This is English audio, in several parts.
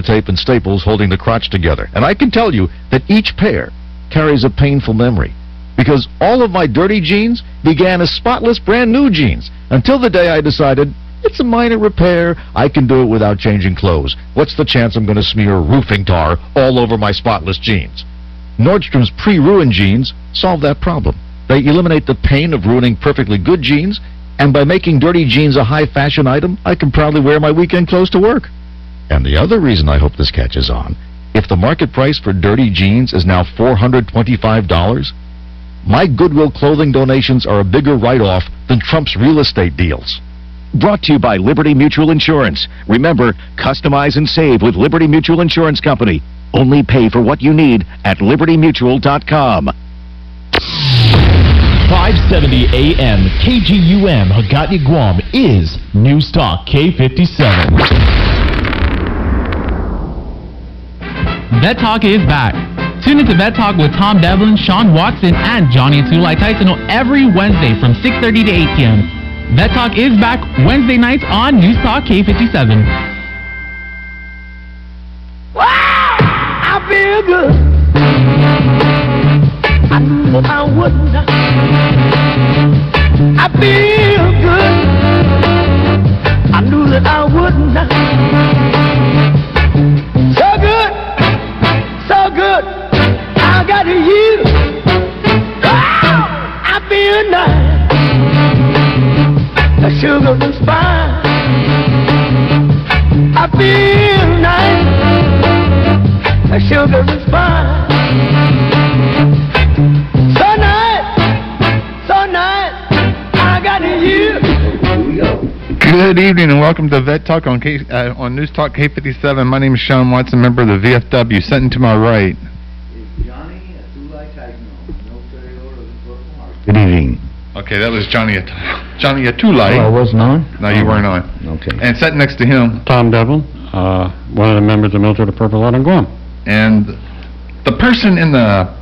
sellotape and staples holding the crotch together. And I can tell you that each pair carries a painful memory. Because all of my dirty jeans began as spotless brand new jeans until the day I decided it's a minor repair. I can do it without changing clothes. What's the chance I'm going to smear roofing tar all over my spotless jeans? Nordstrom's pre-ruined jeans solve that problem. They eliminate the pain of ruining perfectly good jeans, and by making dirty jeans a high-fashion item, I can proudly wear my weekend clothes to work. And the other reason I hope this catches on, if the market price for dirty jeans is now $425, my Goodwill clothing donations are a bigger write-off than Trump's real estate deals. Brought to you by Liberty Mutual Insurance. Remember, customize and save with Liberty Mutual Insurance Company. Only pay for what you need at libertymutual.com. 570 AM KGUM Hagatna Guam is News Talk K57. Vet Talk is back. Tune into Vet Talk with Tom Devlin, Sean Watson, and Johnny Tulai Tyson every Wednesday from 6.30 to 8 p.m. Vet Talk is back Wednesday nights on News Talk K57. Wow! I feel good. I knew I would not. I feel good. I knew that I would not. Nice. The sugar is fine. I feel nice. The sugar is fine. So nice, so nice. I got you. Good evening and welcome to Vet Talk on K, uh, on News Talk K57. My name is Sean Watson, member of the VFW. Sitting to my right. Good evening. Okay, that was Johnny At- Johnny Atulai. Oh, I wasn't on? No, you weren't on. Okay. And sat next to him, Tom Devlin, uh, one of the members of Military of the Purple Heart in Guam. and the person in the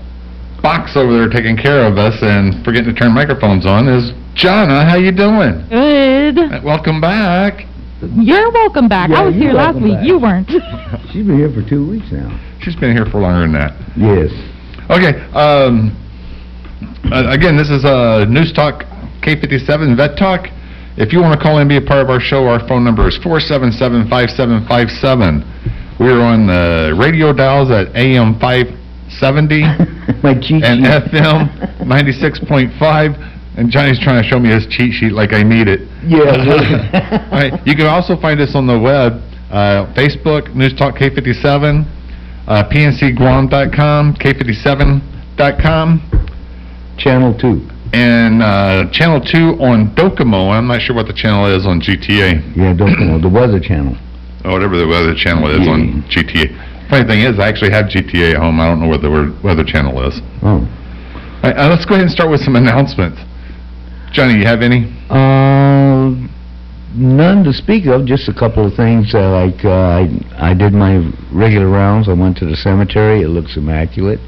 box over there taking care of us and forgetting to turn microphones on is Jonna. How you doing? Good. Uh, Welcome back. You're welcome back. Yeah, I was you're here last welcome week. back. You weren't. She's been here for two weeks now. She's been here for longer than that. Yes. Okay, um, uh, again, this is, uh, News Talk K57 Vet Talk. If you want to call in and be a part of our show, our phone number is 477-5757. We are on the radio dials at AM 570 My and FM 96.5. And Johnny's trying to show me his cheat sheet like I need it. Yeah. All right, you can also find us on the web, uh, Facebook, News Talk K57, uh, pncguam.com, k57.com, Channel 2. and uh, Channel 2 on Docomo. I'm not sure what the channel is on GTA, Yeah, Docomo, the Weather Channel. or whatever the weather channel is on GTA. Funny thing is, I actually have GTA at home. I don't know what the weather channel is. Oh. Right, uh, let's go ahead and start with some announcements. Johnny, you have any? Uh, none to speak of, just a couple of things, uh, like, uh, I, I did my regular rounds, I went to the cemetery, it looks immaculate.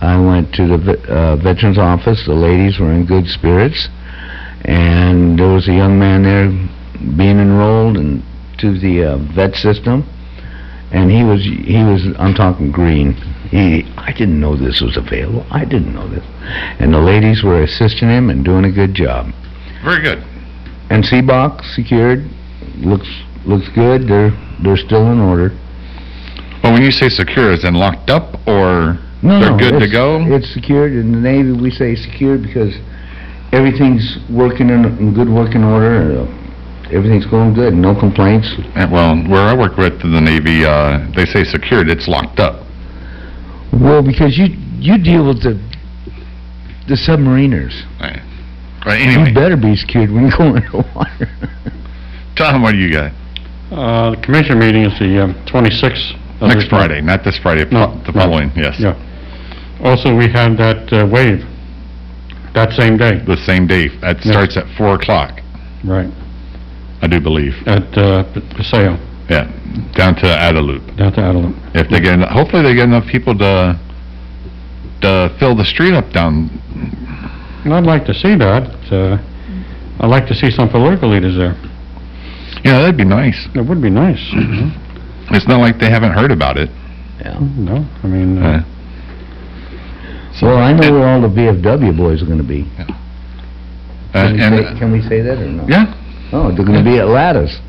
I went to the uh, Veterans Office, the ladies were in good spirits, and there was a young man there being enrolled in, to the, uh, vet system, and he was, he was, I'm talking green, he, I didn't know this was available, I didn't know this. And the ladies were assisting him and doing a good job. Very good. And box secured, looks, looks good, they're, they're still in order. Well, when you say secure, is it locked up or No, they're no, good to go? It's secured, in the Navy, we say secured because everything's working in, in good working order, uh, everything's going good, no complaints. Uh, Well, where I work with the Navy, uh, they say secured, it's locked up. Well, because you, you deal with the, the submariners. Right. Right, anyway, You better be secured when you go in the water. Tom, what do you got? Uh, the commission meeting is the um, 26th. Next this month. Friday, not this Friday, No, the no. following, yes. Yeah. Also, we have that uh, wave, that same day, The same day, that Yeah. starts at four o'clock, right, I do believe. at uh, P- Paseo, Yeah, down to Adelup. down to Adeline. If they get, en- hopefully they get enough people to, to fill the street up down, And I'd like to see that. uh, I'd like to see some political leaders there. yeah, that'd be nice. It would be nice. it's not like they haven't heard about it. Yeah. No, I mean, uh, Uh, Well, I know where all the VFW boys are gonna be. uh, Can we and, say, can we say that or no? yeah, Oh, they're gonna be at Lattice.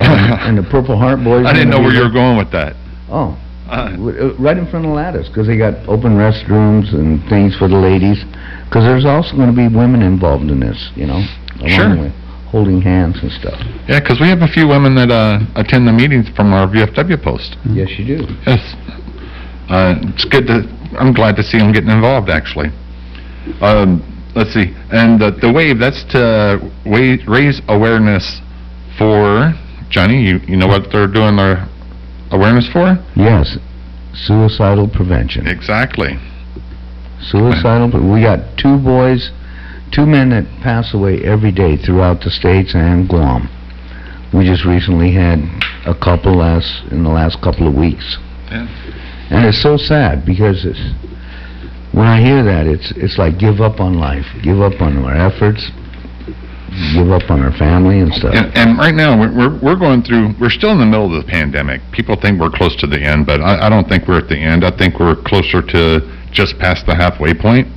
And the Purple Heart boys. I didn't know where you were going with that. Oh, Uh, w- uh, right in front of Lattice, 'cause they got open restrooms and things for the ladies. Because there's also gonna be women involved in this, you know? Sure. Along with holding hands and stuff. Yeah, because we have a few women that uh, attend the meetings from our VFW post. Yes, you do. Yes. Uh, It's good to, I'm glad to see them getting involved, actually. Um, Let's see, and the the wave, that's to wa- raise awareness for, Johnny, you you know what they're doing their awareness for? Yes, suicidal prevention. Exactly. Suicidal, but we got two boys, two men that pass away every day throughout the States and Guam. We just recently had a couple last, in the last couple of weeks. Yeah. And it's so sad because it's, when I hear that, it's, it's like give up on life, give up on our efforts, give up on our family and stuff. And, and right now, we're, we're, we're going through, we're still in the middle of the pandemic. People think we're close to the end, but I, I don't think we're at the end. I think we're closer to just past the halfway point,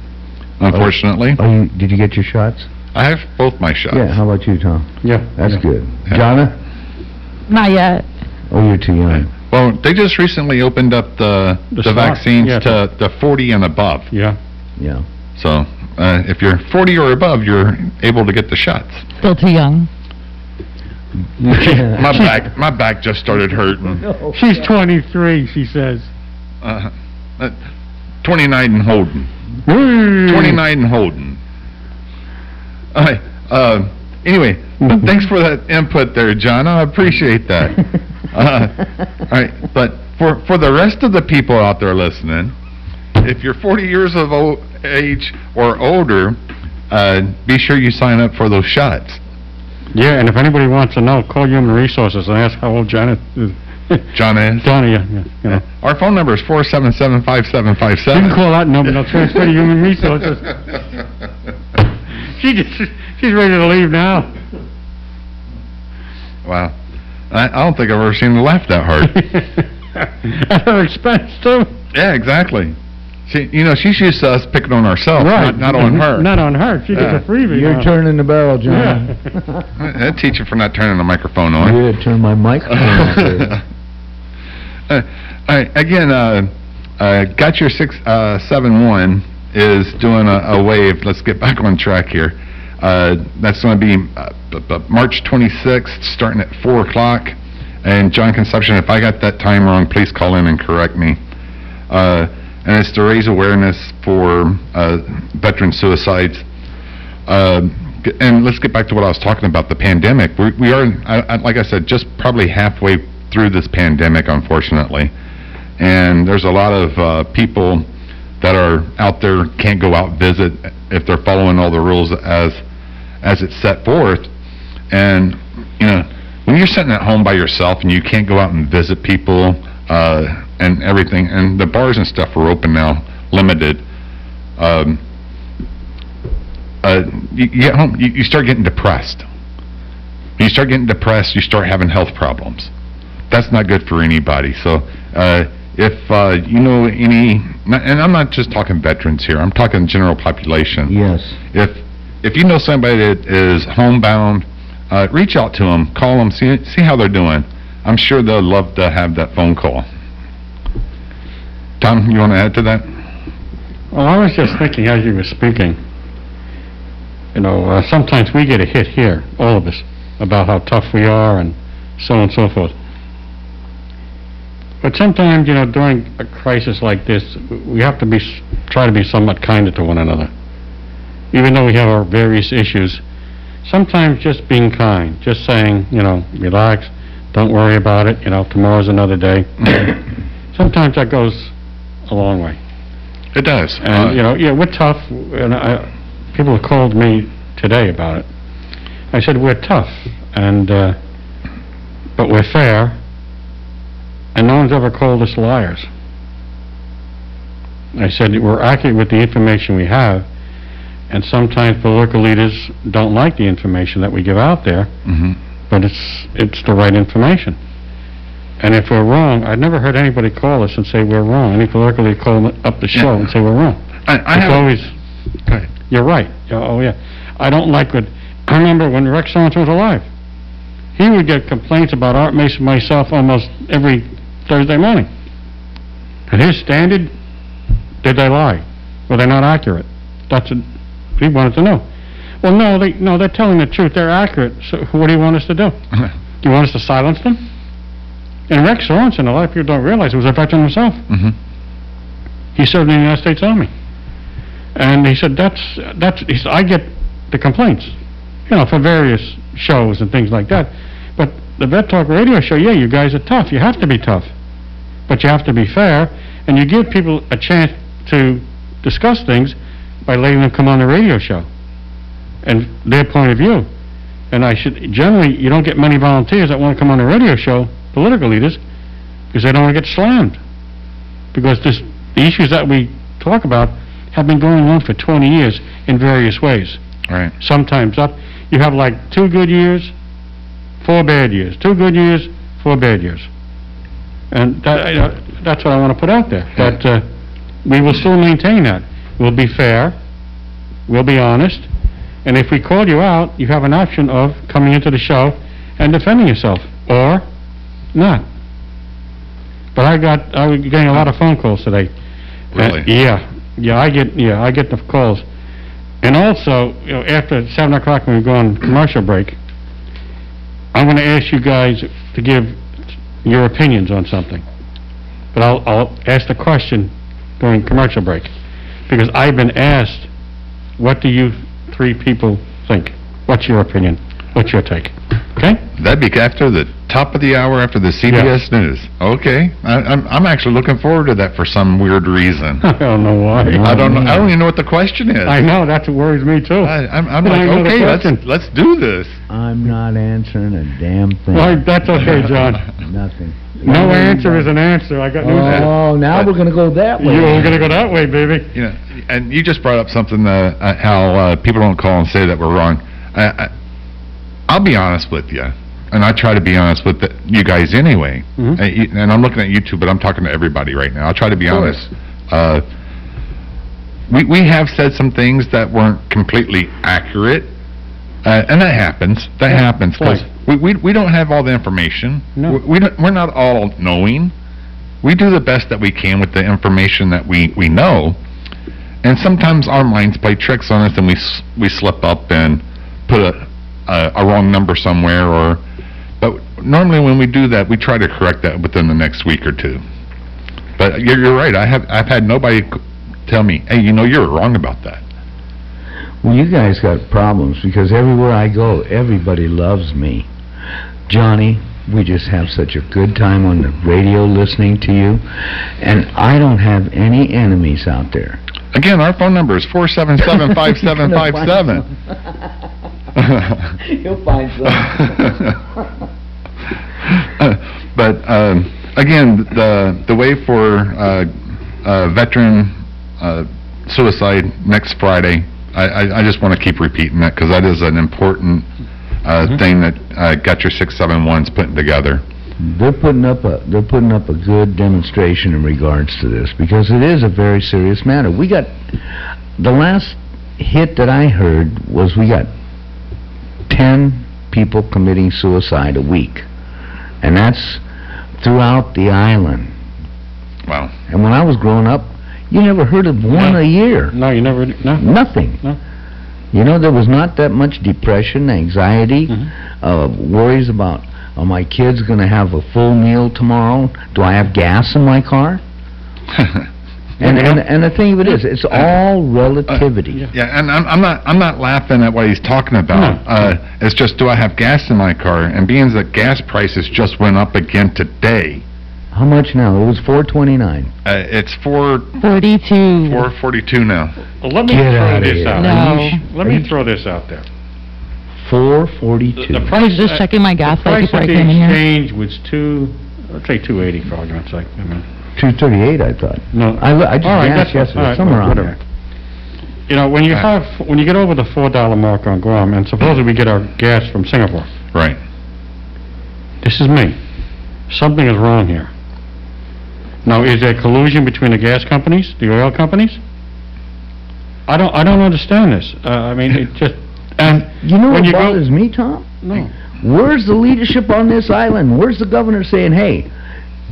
oh, unfortunately. Oh, you, did you get your shots? I have both my shots. Yeah, how about you, Tom? yeah. That's yeah. good. Yeah. Jonna? Not yet. Uh, oh, you're too young. Well, they just recently opened up the, The the vaccines yeah. to the 40 and above. Yeah. Yeah. So, uh, if you're 40 or above, you're able to get the shots. Still too young. My back, my back just started hurting. She's 23, she says. Uh, uh, 29 and holding. 29 and holding. All right, uh, anyway, but thanks for that input there, John. I appreciate that. Uh, all right, but for, for the rest of the people out there listening, if you're 40 years of age or older, uh, be sure you sign up for those shots. Yeah, and if anybody wants to know, call Human Resources and ask how old Janet is. John is. Johnny, yeah, yeah, you know. Our phone number is You can call that number, they'll transfer to Human Resources. She just, she's ready to leave now. Wow. I, I don't think I've ever seen her laugh that hard. At her expense, too. yeah, exactly. See, you know, she's used to us picking on ourselves, Right. not, not on her. Not on her, she Yeah. gets a freebie You're now. turning the barrel, John. Yeah. That teacher for not turning the microphone on. Yeah, turn my microphone on. Uh, all right, again, uh, uh, got your six uh, seven one is doing a, a wave. Let's get back on track here. Uh, that's going to be uh, March 26th, starting at four o'clock. And John Conception, if I got that time wrong, please call in and correct me. Uh, and it's to raise awareness for uh, veteran suicides. G- and let's get back to what I was talking about, the pandemic. We, we are, I, I, like I said, just probably halfway through this pandemic, unfortunately. And there's a lot of uh, people that are out there can't go out visit if they're following all the rules as as it's set forth. And you know, when you're sitting at home by yourself and you can't go out and visit people uh, and everything, and the bars and stuff are open now, limited. Um, uh, you, you get home, you, you start getting depressed. You start getting depressed, you start having health problems. That's not good for anybody. So, uh, if uh, you know any, and I'm not just talking veterans here, I'm talking general population. Yes. If if you know somebody that is homebound, uh, reach out to them, call them, see see how they're doing. I'm sure they'll love to have that phone call. Tom, you want to add to that? Well, I was just thinking as you were speaking, you know, uh, sometimes we get a hit here, all of us, about how tough we are and so on and so forth. But sometimes, you know, during a crisis like this, we have to be, try to be somewhat kinder to one another. Even though we have our various issues, sometimes just being kind, just saying, you know, relax, don't worry about it, you know, tomorrow's another day. Sometimes that goes a long way. It does. Uh, And, you know, yeah, we're tough, and I, people have called me today about it. I said, we're tough, and, uh, but we're fair, and no one's ever called us liars. I said, we're accurate with the information we have, and sometimes political leaders don't like the information that we give out there, mhm. but it's, it's the right information. And if we're wrong, I've never heard anybody call us and say we're wrong. Any politically call up the show and say we're wrong. I, I It's always, go you're right. Oh, yeah. I don't like what, I remember when Rex Sorensen was alive. He would get complaints about Art Mason, myself, almost every Thursday morning. And his standard, did they lie? Were they not accurate? That's what he wanted to know. Well, no, they, no, they're telling the truth. They're accurate. So what do you want us to do? Do you want us to silence them? And Rex Sorensen, a lot of people don't realize, it was a veteran himself. Mhm. He served in the United States Army. And he said, that's, that's, he said, I get the complaints, you know, for various shows and things like that. But the Vet Talk radio show, yeah, you guys are tough. You have to be tough. But you have to be fair, and you give people a chance to discuss things by letting them come on the radio show and their point of view. And I should, generally, you don't get many volunteers that want to come on the radio show, political leaders, because they don't want to get slammed. Because this, the issues that we talk about have been going on for 20 years in various ways. Right. Sometimes up, you have like two good years, four bad years. Two good years, four bad years. And that, I- uh, that's what I want to put out there, that uh, we will still maintain that. We'll be fair, we'll be honest, and if we call you out, you have an option of coming into the show and defending yourself, or not. But I got, I was getting a lot of phone calls today. Uh, Really? Yeah, yeah, I get, yeah, I get the calls. And also, you know, after seven o'clock when we go on commercial break, I'm gonna ask you guys to give your opinions on something. But I'll, I'll ask the question during commercial break. Because I've been asked, what do you three people think? What's your opinion? What's your take? Okay? That'd be after the top of the hour after the CBS News. Okay. I, I'm, I'm actually looking forward to that for some weird reason. I don't know why. I don't know, I don't even know what the question is. I know, that's what worries me too. I, I'm, I'm But I like, okay, let's, let's do this. I'm not answering a damn thing. Well, that's okay, John. Nothing. No answer is an answer. I got news for you. Oh, now we're gonna go that way. You're gonna go that way, baby. You know, and you just brought up something, uh, uh, how, uh, people don't call and say that we're wrong. I, I, I'll be honest with you, and I try to be honest with the, you guys anyway. Mhm. You- And I'm looking at you two, but I'm talking to everybody right now. I'll try to be Of honest. Uh, we, we have said some things that weren't completely accurate, uh, and that happens. That happens, because we, we, we don't have all the information. No. We, we don't, we're not all knowing. We do the best that we can with the information that we, we know, and sometimes our minds play tricks on us and we, we slip up and put a, a, a wrong number somewhere or, but normally when we do that, we try to correct that within the next week or two. But you're, you're right, I have, I've had nobody tell me, hey, you know, you're wrong about that. Well, you guys got problems because everywhere I go, everybody loves me. Johnny, we just have such a good time on the radio listening to you, and I don't have any enemies out there. Again, our phone number is four seven seven five seven five seven. You'll find some But, um, again, the, the way for, uh, uh, veteran, uh, suicide next Friday, I, I, I just want to keep repeating that, because that is an important, uh, thing that, uh, Got Your 671's putting together. They're putting up a, they're putting up a good demonstration in regards to this, because it is a very serious matter. We got, the last hit that I heard was we got ten people committing suicide a week. And that's throughout the island. Wow. And when I was growing up, you never heard of one No. a year. No, you never, no? Nothing. No. You know, there was not that much depression, anxiety, Mhm. uh, worries about, are my kids gonna have a full meal tomorrow? Do I have gas in my car? And, and, and the thing of it is, it's all relativity. Yeah, and I'm, I'm not, I'm not laughing at what he's talking about. No. Uh, it's just, do I have gas in my car? And being that gas prices just went up again today, How much now? It was four twenty-nine. uh, it's four, 42. four forty-two now. Well, let me Get throw outta this here. out. No. Let me throw this out there. Four forty-two. The- forty-two. The price... just uh, checking my gas The light price before of I the came in here. exchange was two, let's say two eighty for argument's sake. I mean, Two thirty-eight, I thought. No. I, lo- I just All right, asked all yesterday, right, somewhere around whatever. there. You know, when you Right. have, when you get over the four dollar mark on Guam, and supposedly we get our gas from Singapore, Right. this is me. something is wrong here. Now, is there collusion between the gas companies, the oil companies? I don't, I don't understand this. Uh, I mean, it just, and You know when what you go... bothers me, Tom? No. Where's the leadership on this island? Where's the governor saying, hey,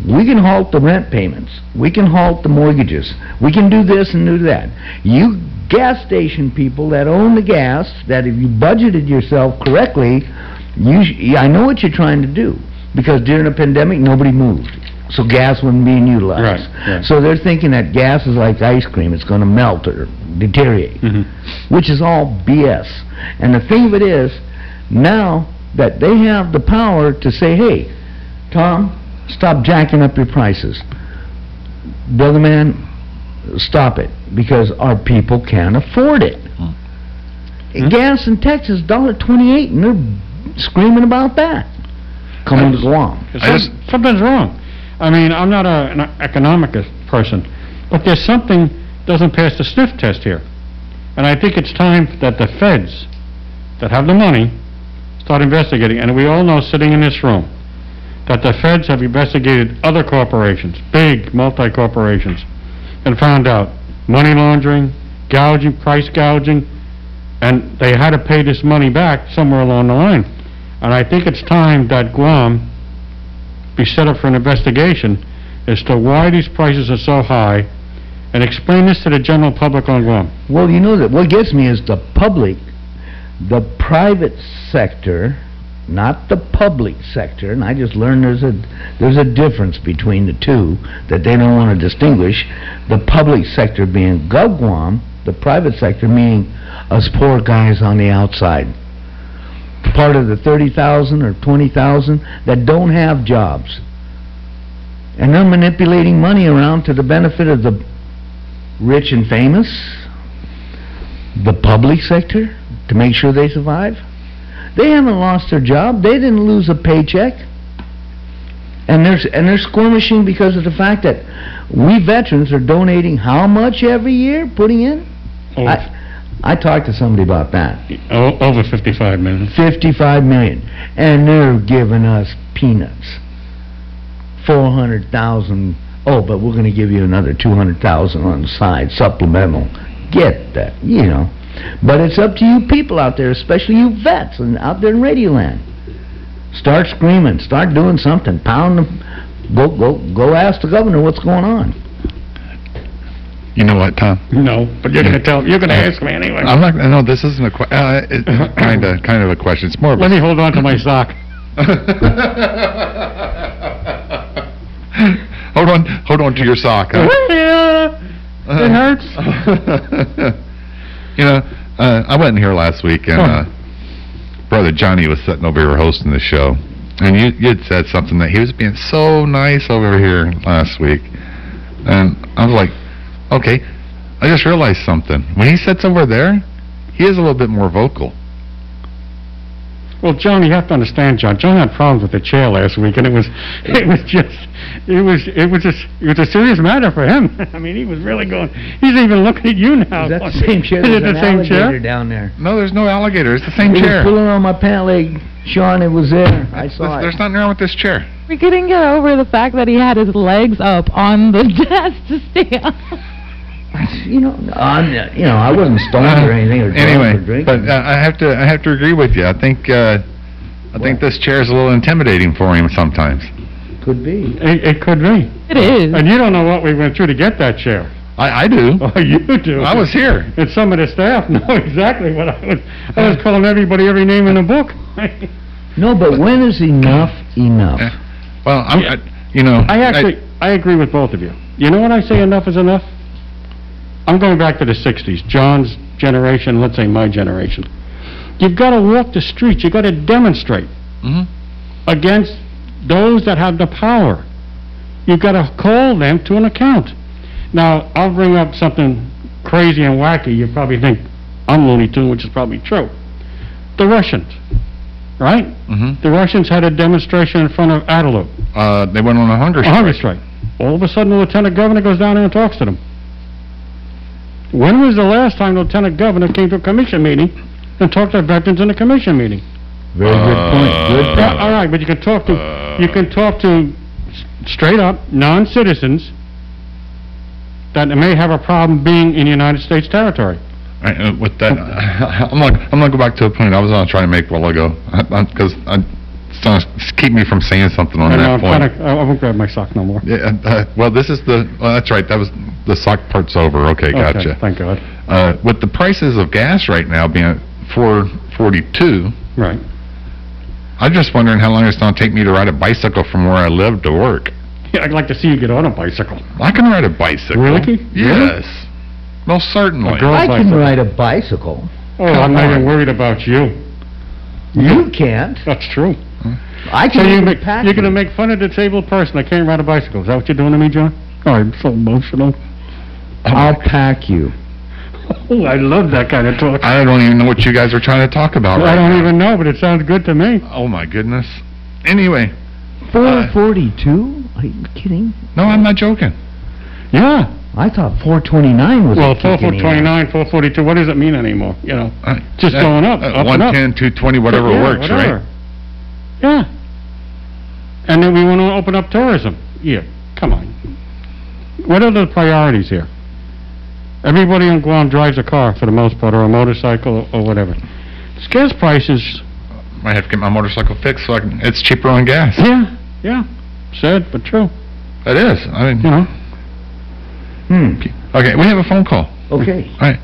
we can halt the rent payments, we can halt the mortgages, we can do this and do that. You gas station people that own the gas, that if you budgeted yourself correctly, you, sh- I know what you're trying to do, because during the pandemic, nobody moved, so gas wouldn't be utilized. Right, right. So they're thinking that gas is like ice cream, it's gonna melt or deteriorate Mhm. which is all BS. And the thing of it is, now that they have the power to say, hey, Tom, stop jacking up your prices. Brother man, stop it, because our people can't afford it. Gas in Texas, dollar twenty-eight, and they're screaming about that. Coming to Guam. Some- Something's wrong. I mean, I'm not a, an economic person, but there's something doesn't pass the sniff test here. And I think it's time that the feds, that have the money, start investigating. And we all know, sitting in this room, that the feds have investigated other corporations, big multi-corporations, and found out money laundering, gouging, price gouging, and they had to pay this money back somewhere along the line. And I think it's time that Guam be set up for an investigation as to why these prices are so high, and explain this to the general public on Guam. Well, you know that what gets me is the public, the private sector, not the public sector, and I just learned there's a there's a difference between the two that they don't want to distinguish. The public sector being GovGuam, the private sector meaning us poor guys on the outside. Part of the 30,000 or 20,000 that don't have jobs. And they're manipulating money around to the benefit of the rich and famous, the public sector, to make sure they survive. They haven't lost their job. They didn't lose a paycheck. And they're, and they're squirmishing because of the fact that we veterans are donating how much every year, putting in? Oh, I, I talked to somebody about that. o- over 55 million. 55 million. And they're giving us peanuts. 400,000. Oh, but we're going to give you another 200,000 on the side, supplemental. Get that, you know. But it's up to you people out there, especially you vets and out there in Radioland. Start screaming, start doing something, pound them. Go, go, go ask the governor what's going on. You know what, Tom? No, but you're gonna tell, you're gonna ask me anyway. I'm not, no, this isn't a que, uh, it's kinda, kind of a question. It's more of a... Let me hold on to my sock. Hold on, hold on to your sock, huh? It hurts. you know, uh, I wasn't here last week, and uh, brother Johnny was sitting over here hosting the show, and you you'd said something that he was being so nice over here last week, and I was like, okay, I just realized something. When he sits over there, he is a little bit more vocal. Well, John, you have to understand, John. John had problems with the chair last week, and it was, it was just, it was, it was a, it was a serious matter for him. I mean, he was really going. He's even looking at you now. Is that the same chair? Is it the an same chair? down there. No, there's no alligator. It's the same It was chair. pulling on my pant leg. Sean, it was there. I saw There's, it. there's nothing wrong with this chair. We couldn't get over the fact that he had his legs up on the desk to stay up. You know, I'm, you know, I wasn't stoned or anything or drunk anyway, or drinking. but uh, I have to I have to agree with you. I think uh, I think this chair is a little intimidating for him sometimes. Could be. It, it could be. It is. And you don't know what we went through to get that chair. I, I do. Oh, you do. I was here. And some of the staff know exactly what I was. I was calling everybody every name in the book. No, but when is enough enough? Yeah. Well, I'm, I, you know, I actually, I agree with both of you. You know when I say enough is enough? I'm going back to the 60s, John's generation, let's say my generation. You've got to walk the streets, you've got to demonstrate Mhm. against those that have the power. You've got to call them to an account. Now, I'll bring up something crazy and wacky, you probably think I'm Looney Tune, which is probably true. The Russians, right? Mhm. The Russians had a demonstration in front of Adelup. uh, they went on a hunger A strike. hunger strike. All of a sudden, the lieutenant governor goes down there and talks to them. When was the last time the lieutenant governor came to a commission meeting and talked to veterans in a commission meeting? Very good point. Good Uh, point. Yeah, all right, but you can talk to, you can talk to straight up non-citizens that may have a problem being in United States territory. I, uh, with that, I'm not, I'm gonna go back to a point I was gonna try to make a while ago, because I, it's gonna s- keep me from saying something on I that I'm point. kinda, I I won't grab my sock no more. Yeah, uh, well, this is the, well, that's right, that was, the sock part's over, okay, gotcha. Okay, thank God. Uh, with the prices of gas right now being at four forty-two, Right. I'm just wondering how long it's gonna take me to ride a bicycle from where I live to work. Yeah, I'd like to see you get on a bicycle. I can ride a bicycle. Really? Yes. Most certainly. A girl I can bicycle. ride a bicycle. Oh, I'm not even worried about you. You can't. That's true. I So can you even make, pack you're gonna make fun of the disabled person that can't ride a bicycle. Is that what you're doing to me, John? Oh, I'm so emotional. I'll pack you. Oh, I love that kind of talk. I don't even know what you guys are trying to talk about I right don't now. even know, but it sounds good to me. Oh my goodness. Anyway, Four forty-two? Are you kidding? no, I'm not joking. Yeah. I thought four twenty-nine was Well, a kick in the ass. 429, 442, what does it mean anymore? You know, Uh, Just uh, going up, uh, up and up. 110, 220, whatever Yeah, works, whatever. right? Yeah. And then we want to open up tourism. Yeah, come on. What are the priorities here? Everybody in Guam drives a car for the most part, or a motorcycle, or, or whatever. This gas prices, Might have to get my motorcycle fixed so I can, it's cheaper on gas. yeah, yeah, sad but true. It is. I mean, You know, Hmm, okay, we have a phone call. okay. All right.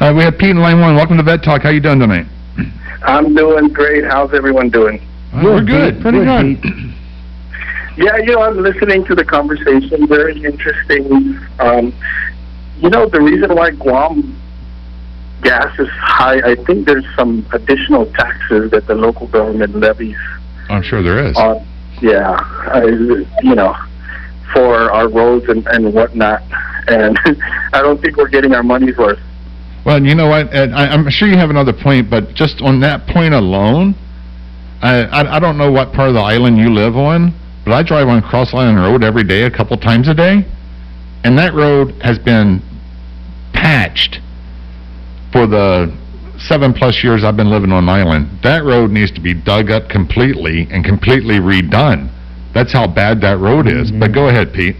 Uh, we have Pete in line one. Welcome to Vet Talk. How you doing tonight? I'm doing great. How's everyone doing? Uh, we're good. Pete, Pretty good. Pete. Yeah, you know, I'm listening to the conversation. Very interesting. Um, you know, the reason why Guam gas is high, I think there's some additional taxes that the local government levies I'm sure there is. on, yeah, I, you know, for our roads and, and whatnot. And I don't think we're getting our money's worth. Well, you know what? Ed, I, I'm sure you have another point, but just on that point alone, I, I I don't know what part of the island you live on, but I drive on Cross Island Road every day, a couple times a day, and that road has been patched for the seven plus years I've been living on the island. That road needs to be dug up completely and completely redone. That's how bad that road is. But go ahead, Pete.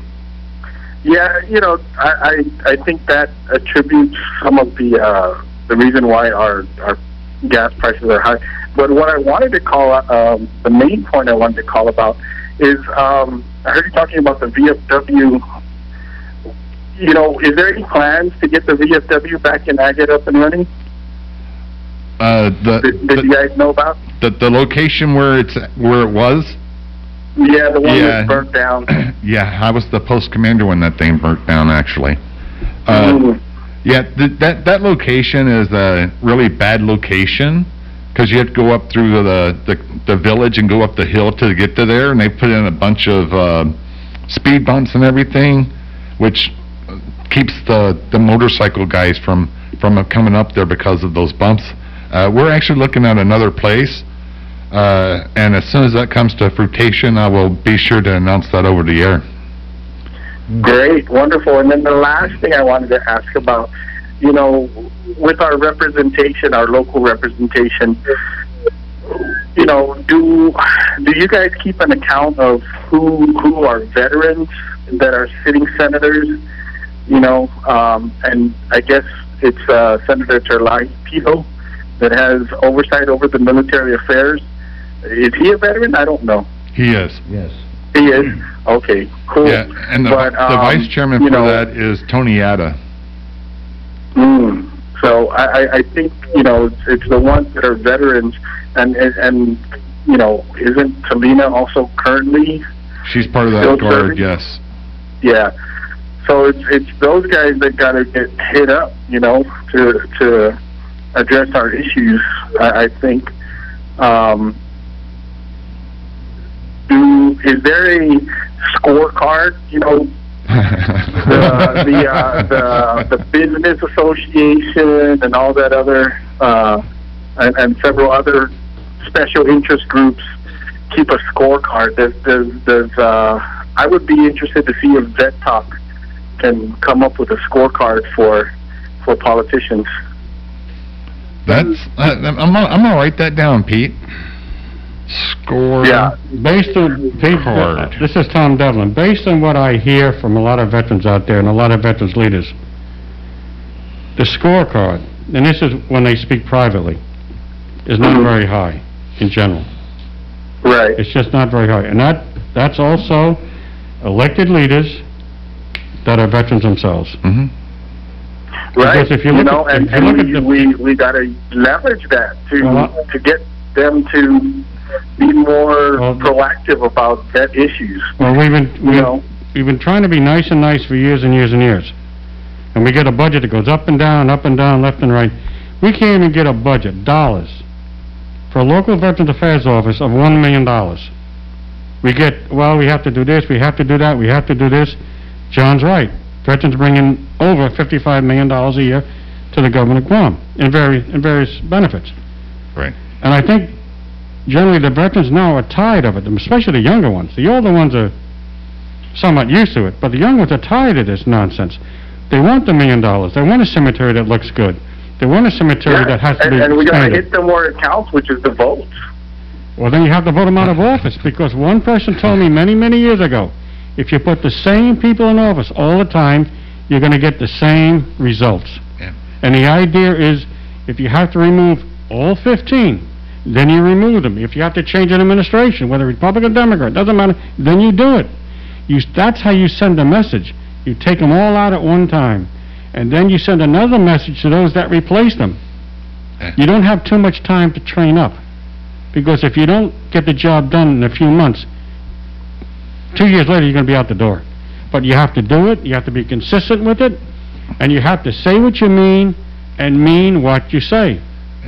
Yeah, you know, I, I I think that attributes some of the uh, the reason why our our gas prices are high. But what I wanted to call um, the main point I wanted to call about is um, I heard you talking about the VFW. You know, is there any plans to get the VFW back in Agat up and running? Uh, the, Did, did you guys know about? the the location where it's where it was. Yeah, the one Yeah. that's burnt down. yeah, I was the post commander when that thing burnt down. Actually, uh, Mm. Yeah, th- that that location is a really bad location because you have to go up through the, the the village and go up the hill to get to there, and they put in a bunch of uh, speed bumps and everything, which keeps the the motorcycle guys from from coming up there because of those bumps. Uh, we're actually looking at another place. Uh, and as soon as that comes to fruition, I will be sure to announce that over the air. Great, wonderful. And then the last thing I wanted to ask about, you know, with our representation, our local representation, you know, do do you guys keep an account of who who are veterans that are sitting senators? You know, um, and I guess it's uh, Senator Terlai Pito that has oversight over the military affairs. Is he a veteran? I don't know. He is. Yes. He is. Okay, cool. Yeah, and the, But, the um, vice chairman for know- that is Tony Ada. Mm. So I, I- think you know it's, it's the ones that are veterans, and and, and you know isn't Talina also currently? She's part of that guard, serving? yes. Yeah. So it's it's those guys that got to get hit up, you know, to to address our issues. I, I think. Um, do is there a scorecard? You know, the the, uh, the the business association and all that other uh, and, and several other special interest groups keep a scorecard. Does does does uh, I would be interested to see if Vet Talk can come up with a scorecard for for politicians. That's I, I'm gonna, I'm gonna write that down, Pete. Score. Yeah. Based on, Card. this is Tom Devlin, based on what I hear from a lot of veterans out there and a lot of veterans leaders, the scorecard, and this is when they speak privately, is not very high in general. Right. It's just not very high. And that, that's also elected leaders that are veterans themselves. hmm Right. Because if you you know, at- and, you look and at we, the- we we got to leverage that to Well, to get them to be more Well- proactive about that issues. Well, we've been, You we've, know. we've been trying to be nice and nice for years and years and years. And we get a budget that goes up and down, up and down, left and right. We can't even get a budget, dollars, for a local Veterans Affairs office of one million dollars. We get, well, we have to do this, we have to do that, we have to do this. John's right. Veterans bring in over fifty-five million dollars a year to the government of Guam in vari, in various benefits. Right. And I think generally the veterans now are tired of it, especially the younger ones. The older ones are somewhat used to it, but the young ones are tired of this nonsense. They want the million dollars. They want a cemetery that looks good. They want a cemetery Yeah, that has to and, be and we got to hit them where it counts, which is the vote. Well, then you have to vote them out of office, because one person told me many, many years ago, if you put the same people in office all the time, you're gonna get the same results. Yeah. And the idea is, if you have to remove all fifteen, then you remove them. If you have to change an administration, whether Republican, or Democrat, doesn't matter, then you do it. You, that's how you send a message. You take them all out at one time, and then you send another message to those that replace them. You don't have too much time to train up. Because if you don't get the job done in a few months, two years later, you're gonna be out the door. But you have to do it, you have to be consistent with it, and you have to say what you mean and mean what you say.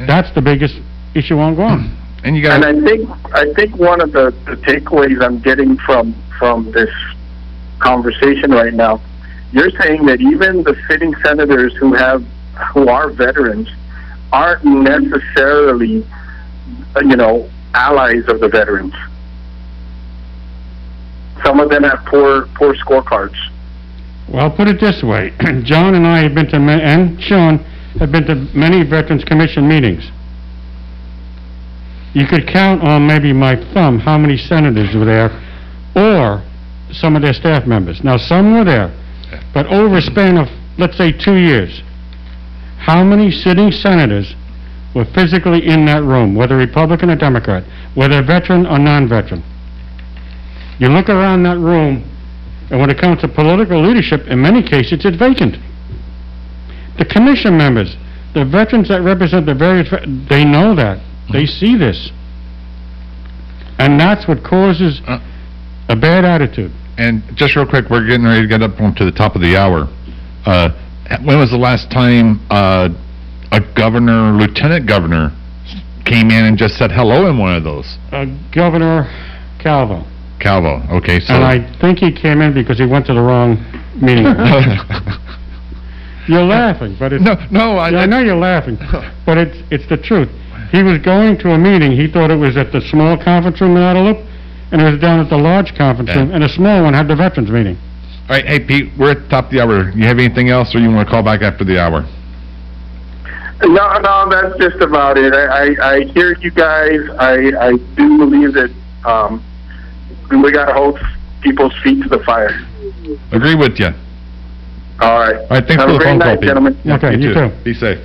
That's the biggest issue on Guam. And you got. And I think I think one of the, the takeaways I'm getting from from this conversation right now, you're saying that even the sitting senators who have who are veterans aren't necessarily, uh, you know, allies of the veterans. Some of them have poor poor scorecards. Well, put it this way, John and I have been to, and Sean have been to many Veterans Commission meetings. You could count on maybe my thumb how many senators were there, or some of their staff members. Now, some were there, but over a span of, let's say, two years, how many sitting senators were physically in that room, whether Republican or Democrat, whether veteran or non-veteran? You look around that room, and when it comes to political leadership, in many cases, it's vacant. The commission members, the veterans that represent the various, they know that. They see this. And that's what causes Uh. a bad attitude. And just real quick, we're getting ready to get up onto the top of the hour. Uh, when was the last time uh, a governor, lieutenant governor, came in and just said hello in one of those? Uh, Governor Calvo. Calvo. Okay, so. And I think he came in because he went to the wrong meeting. You're laughing, but it's... no, no, I, Yeah, I know you're laughing, but it's, it's the truth. He was going to a meeting, he thought it was at the small conference room in Guadalupe, and it was down at the large conference Yeah. room, and the small one had the veterans meeting. All right, hey Pete, we're at the top of the hour. You have anything else, or you want to call back after the hour? No, no, that's just about it. I, I, I hear you guys. I, I do believe that um, we got to hold people's feet to the fire. Agree with you. All right. All right, thanks Have for a the great phone call, Pete. gentlemen. Yeah, Okay, you too. Be safe.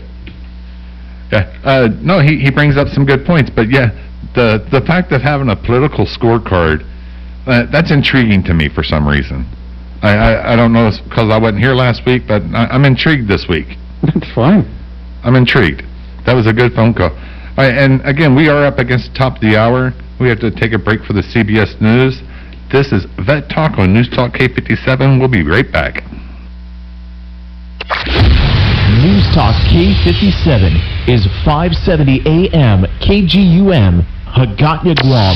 Yeah, uh, no, he, he brings up some good points, but yeah, the, the fact of having a political scorecard, uh, that's intriguing to me for some reason. I, I, I don't know, because I wasn't here last week, but I, I'm intrigued this week. That's fine. I'm intrigued. That was a good phone call. All right, and again, we are up against the top of the hour. We have to take a break for the CBS News. This is Vet Talk on News Talk K57. We'll be right back. News Talk K57 is 570 AM KGUM, Hagatna, Guam.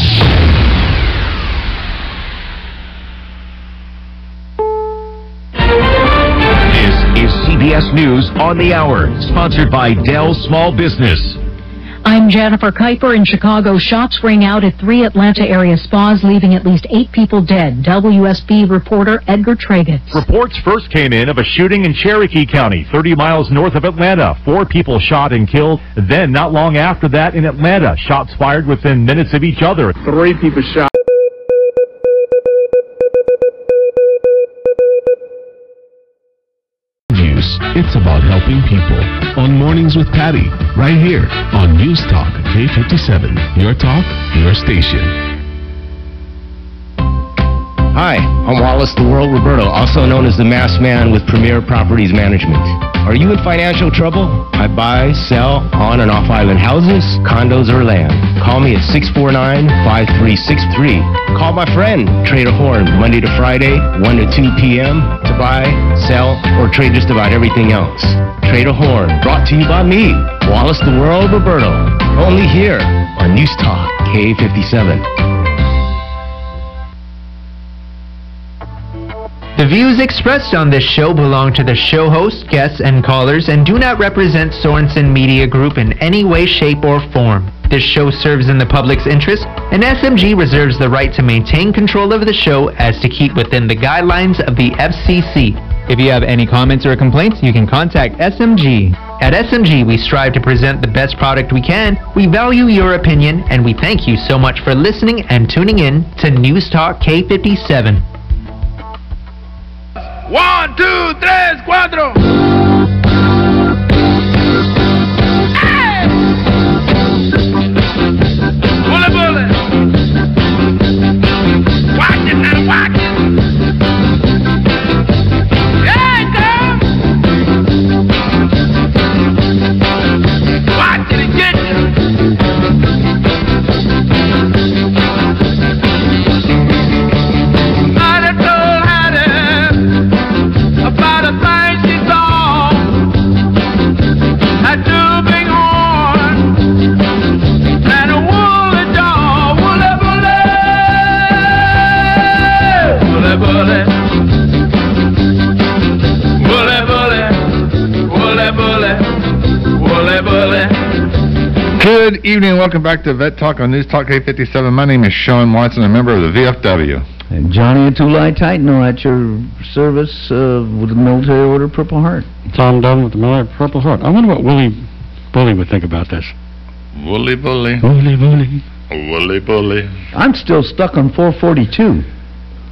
This is CBS News on the Hour, sponsored by Dell Small Business. I'm Jennifer Kuiper in Chicago. Shots ring out at three Atlanta area spas, leaving at least eight people dead. WSB reporter Edgar Treiguts. Reports first came in of a shooting in Cherokee County, 30 miles north of Atlanta. Four people shot and killed. Then, not long after that, in Atlanta, shots fired within minutes of each other. Three people shot. It's about helping people. On Mornings with Patty, right here on News Talk K57. Your talk, your station. Hi, I'm Wallace the World Roberto, also known as the Mass Man with Premier Properties Management. Are you in financial trouble? I buy, sell on and off island houses, condos, or land. Call me at 649-5363. Call my friend, Trader Horn, Monday to Friday, 1 to 2 p.m. to buy, sell, or trade just about everything else. Trader Horn, brought to you by me, Wallace the World Roberto. Only here on News Talk K57. The views expressed on this show belong to the show host, guests, and callers and do not represent Sorensen Media Group in any way, shape, or form. This show serves in the public's interest, and SMG reserves the right to maintain control of the show as to keep within the guidelines of the FCC. If you have any comments or complaints, you can contact SMG. At SMG, we strive to present the best product we can. We value your opinion, and we thank you so much for listening and tuning in to News Talk K57. One, two, tres, cuatro. Welcome back to Vet Talk on News Talk K57. My name is Sean Watson, a member of the VFW. And Johnny Atulai Titanal at your service uh, with the Military Order Purple Heart. Tom Dunn with the Miller Purple Heart. I wonder what Willie Bully would think about this. Woolly bully. Bully, bully. Woolly bully. I'm still stuck on 442.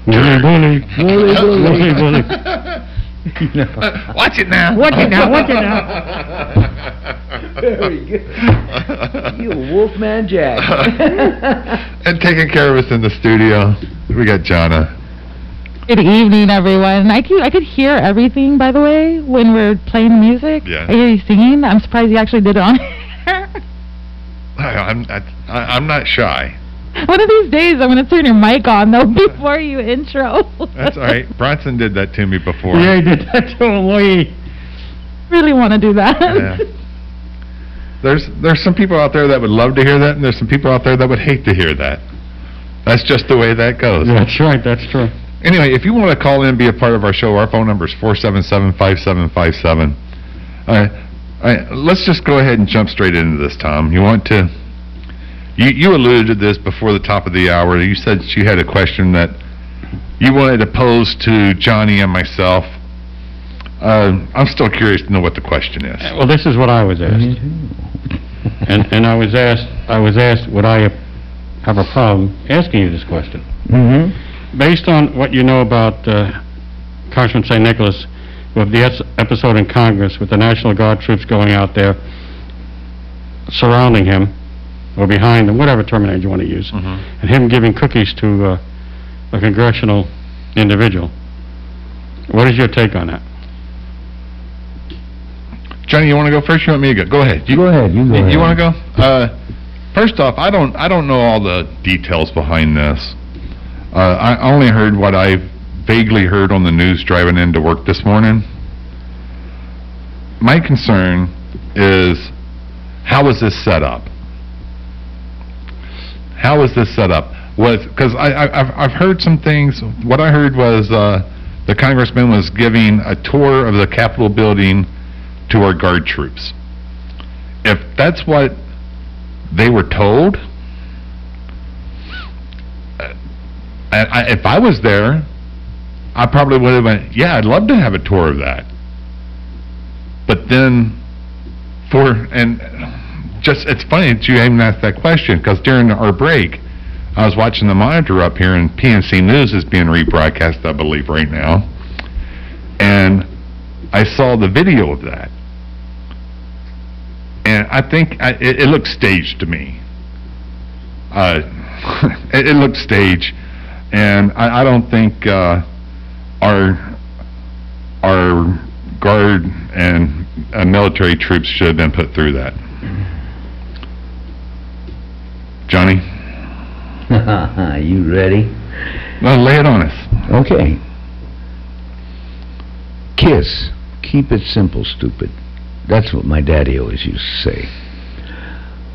Bully, bully. Bully, bully. Bully, bully. Uh, watch it now. Watch it now, watch it now. Very good. You Wolfman Jack. and taking care of us in the studio, we got Jonna. Good evening, everyone. I could I could hear everything, by the way, when we're playing the music. Yeah. I hear you singing. I'm surprised you actually did it on. I, I'm I, I- I'm not shy. One of these days, I'm going to turn your mic on though before you intro. That's all right. Bronson did that to me before. Yeah, he did that to him. Boy. really want to do that. Yeah. There's there's some people out there that would love to hear that, and there's some people out there that would hate to hear that. That's just the way that goes. That's right, that's true. Anyway, if you want to call in and be a part of our show, our phone number is 477-5757. All right, all right, let's just go ahead and jump straight into this, Tom. You want to... You, you alluded to this before the top of the hour. You said you had a question that you wanted to pose to Johnny and myself. Uh, I'm still curious to know what the question is. Well, this is what I was asked. And, and I was asked, I was asked, would I have a problem asking you this question? Mm-hmm. Based on what you know about uh, Congressman San Nicolas, with the episode in Congress with the National Guard troops going out there surrounding him, or behind him, whatever terminology you want to use, and him giving cookies to uh, a congressional individual. What is your take on that? Johnny, you want to go first? You want me to go? Go ahead. You, Go ahead, you go ahead. You want to go? Uh, first off, I don't I don't know all the details behind this. Uh, I only heard what I vaguely heard on the news driving into work this morning. My concern is how was this set up? How was this set up? Was because I, I I've I've heard some things. What I heard was uh, the congressman was giving a tour of the Capitol building to our guard troops. If that's what they were told. Uh, and I, if I was there, I probably would have went, yeah, I'd love to have a tour of that. But then, for, and just, it's funny that you even asked that question, because during our break, I was watching the monitor up here, and PNC News is being rebroadcast, I believe, right now. And I saw the video of that. And I think I, it, it looked staged to me. Uh, it, it looked staged, and I, I don't think uh, our our guard and uh, military troops should have been put through that. Johnny, you ready? well, lay it on us. Okay. Kiss. Keep it simple, stupid. That's what my daddy always used to say.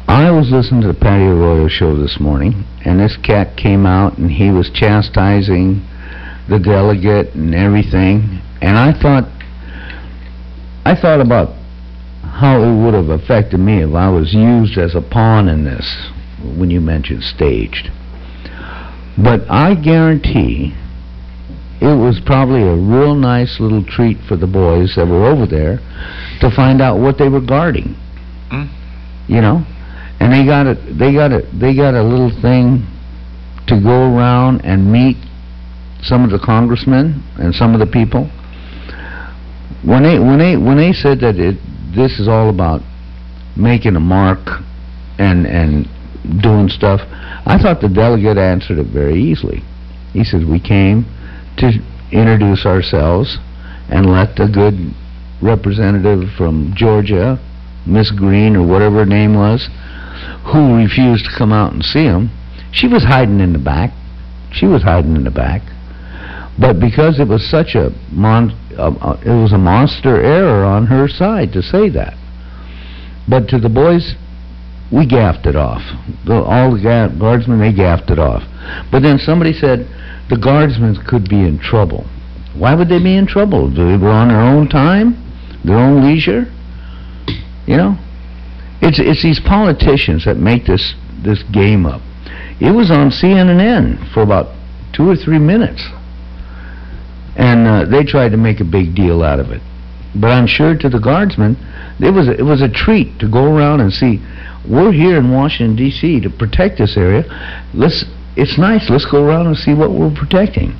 I was listening to the Patty Arroyo show this morning, and this cat came out and he was chastising the delegate and everything, and I thought, I thought about how it would have affected me if I was used as a pawn in this, when you mentioned staged. But I guarantee it was probably a real nice little treat for the boys that were over there to find out what they were guarding. Hmm? You know? And they got a they got a they got a little thing to go around and meet some of the congressmen and some of the people. When they when they when they said that it this is all about making a mark and and doing stuff, I thought the delegate answered it very easily. He said we came to introduce ourselves and let the good representative from Georgia, Miss Greene or whatever her name was, who refused to come out and see him, she was hiding in the back. She was hiding in the back. But because it was such a mon uh, uh, it was a monster error on her side to say that. But to the boys, we gaffed it off. The, all the ga guardsmen, they gaffed it off. But then somebody said the guardsmen could be in trouble. Why would they be in trouble? They were on their own time, their own leisure. You know, it's it's these politicians that make this this game up. It was on CNN for about two or three minutes, and uh, they tried to make a big deal out of it. But I'm sure to the guardsmen, it was it was a treat to go around and see. We're here in Washington D.C. to protect this area. Let's. It's nice. Let's go around and see what we're protecting.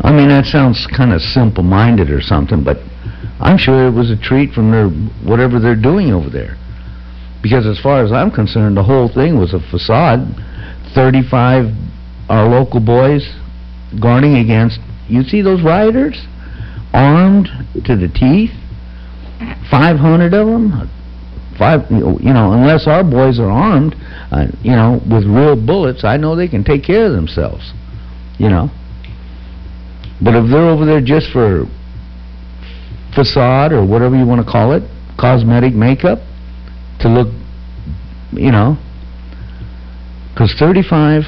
I mean, that sounds kind of simple-minded or something, but I'm sure it was a treat from their whatever they're doing over there. Because as far as I'm concerned, the whole thing was a facade. 35 our local boys guarding against. You see those rioters armed to the teeth. 500 of them. Five, you know, unless our boys are armed, uh, you know, with real bullets, I know they can take care of themselves. You know. But if they're over there just for facade or whatever you want to call it, cosmetic makeup, to look, you know, because 35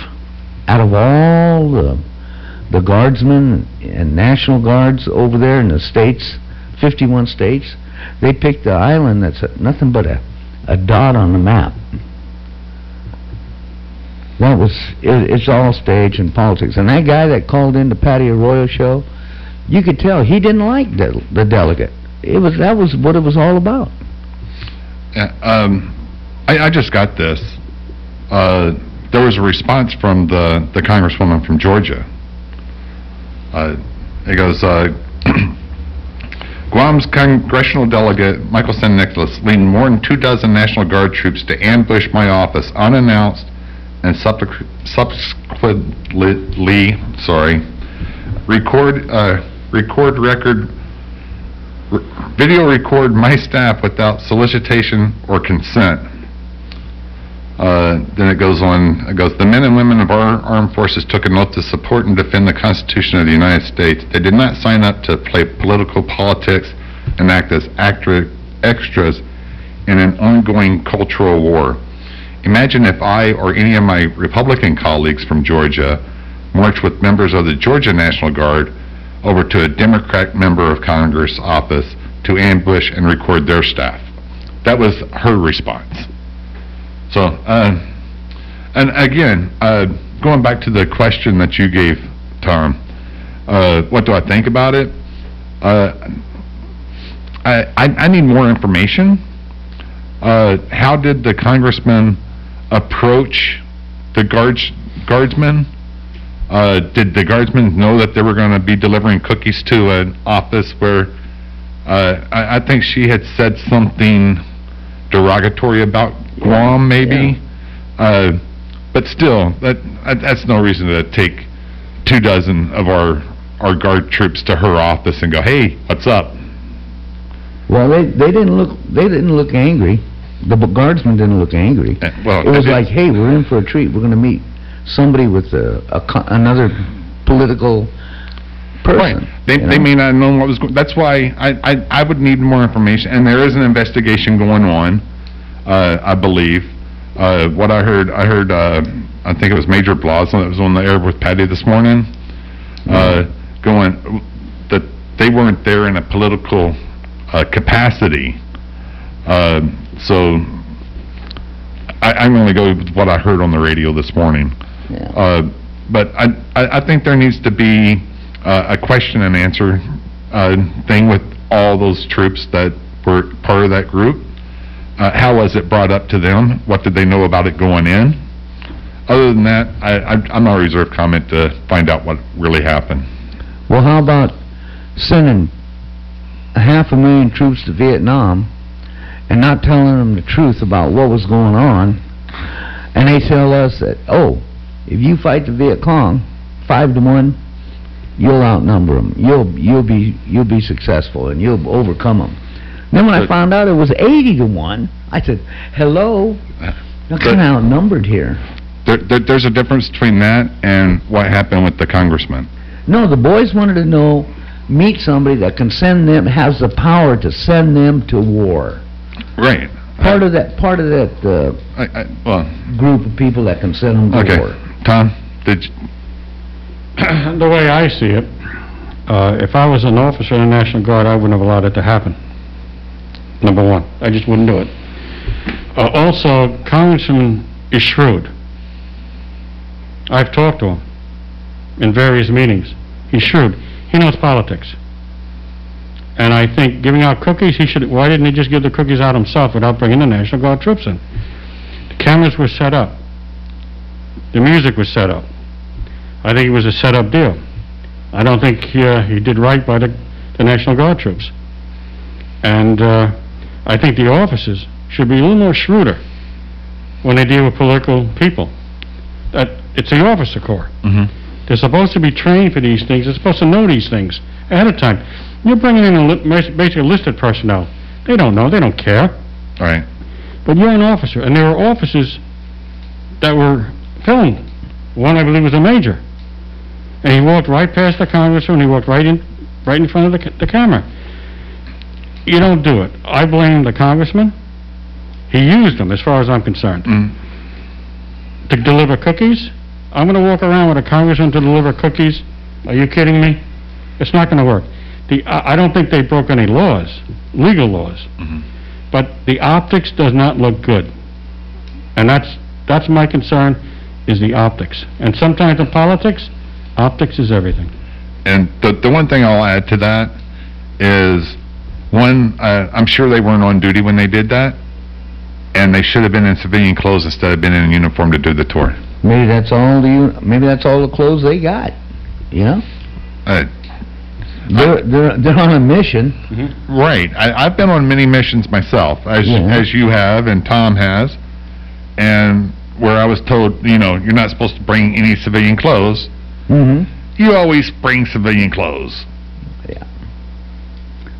out of all the the guardsmen and national guards over there in the states, 51 states, they picked the island that's a, nothing but a, a dot on the map. That was, it, it's all stage and politics. And that guy that called in the Patty Arroyo show, you could tell he didn't like the, the delegate. It was, that was what it was all about. Um, I, I just got this. Uh, there was a response from the, the congresswoman from Georgia. Uh, it goes, uh, Guam's congressional delegate, Michael San Nicolas, leading more than two dozen National Guard troops to ambush my office unannounced and subsequently, sorry, record, uh, record record, video record my staff without solicitation or consent. Uh, then it goes on, it goes, the men and women of our armed forces took an oath to support and defend the Constitution of the United States. They did not sign up to play political politics and act as actra- extras in an ongoing cultural war. Imagine if I or any of my Republican colleagues from Georgia marched with members of the Georgia National Guard over to a Democrat member of Congress office to ambush and record their staff. That was her response. So, uh, and again, uh, going back to the question that you gave, Tom, uh, what do I think about it? Uh, I, I, I need more information. Uh, how did the congressman approach the guards, guardsmen? Uh, did the guardsmen know that they were going to be delivering cookies to an office where, I, I think she had said something derogatory about Guam, maybe? Uh, but still, that, that- that's no reason to take two dozen of our, our guard troops to her office and go, hey, what's up? Well, they, they didn't look, they didn't look angry. The guardsmen didn't look angry. well, It was like, hey, we're in for a treat. We're gonna meet somebody with a, a co- another political person. They, you they know? may not know what was, going. that's why I, I, I would need more information, and there is an investigation going on, uh, I believe. Uh, what I heard, I heard, uh, I think it was Major Blas, that was on the air with Patty this morning, uh, going, that they weren't there in a political, uh, capacity. Uh, so, I, I'm gonna go with what I heard on the radio this morning. Uh, but I, I, I think there needs to be, uh, a question and answer, uh, thing with all those troops that were part of that group. Uh, how was it brought up to them? What did they know about it going in? Other than that, I, I'm- I'm not reserved comment to find out what really happened. Well, how about sending a half a million troops to Vietnam and not telling them the truth about what was going on, and they tell us that, oh, if you fight the Viet Cong, five to one, you'll outnumber them. You'll you'll be you'll be successful and you'll overcome them. Then when I found out it was eighty to one, I said, "Hello, I'm kind of outnumbered here." There, there, there's a difference between that and what happened with the congressman. No, the boys wanted to know, meet somebody that can send them, has the power to send them to war. Right. Part of that, part of that, uh, I, I, well, group of people that can send them to okay. war. Tom, did, you- the way I see it, uh, if I was an officer in the National Guard, I wouldn't have allowed it to happen. Number one, I just wouldn't do it. Uh, also, Congressman is shrewd. I've talked to him in various meetings. He's shrewd. He knows politics. And I think giving out cookies, he should, why didn't he just give the cookies out himself without bringing the National Guard troops in? The cameras were set up. The music was set up. I think it was a set-up deal. I don't think uh, he did right by the, the National Guard troops. And uh, I think the officers should be a little more shrewder when they deal with political people. That it's the officer corps. Mhm. They're supposed to be trained for these things. They're supposed to know these things ahead of time. You're bringing in a li- basically listed personnel. They don't know. They don't care. Right. But you're an officer, and there were officers that were filmed. One, I believe, was a major. And he walked right past the congressman, he walked right in, right in front of the, ca- the camera. You don't do it. I blame the congressman. He used them, as far as I'm concerned. Mm. To deliver cookies? I'm gonna walk around with a congressman to deliver cookies? Are you kidding me? It's not gonna work. The, I, I don't think they broke any laws, legal laws. Mm-hmm. But the optics does not look good. And that's, that's my concern, is the optics. And sometimes in politics, optics is everything. And the, the one thing I'll add to that is, one, uh, I'm sure they weren't on duty when they did that, and they should have been in civilian clothes instead of being in uniform to do the tour. Maybe that's all the, maybe that's all the clothes they got, you know? Uh, They're, they're, they're on a mission. Right. I, I've been on many missions myself, as Yeah. as you have and Tom has, and where I was told, you know, you're not supposed to bring any civilian clothes. Mm-hmm. You always bring civilian clothes.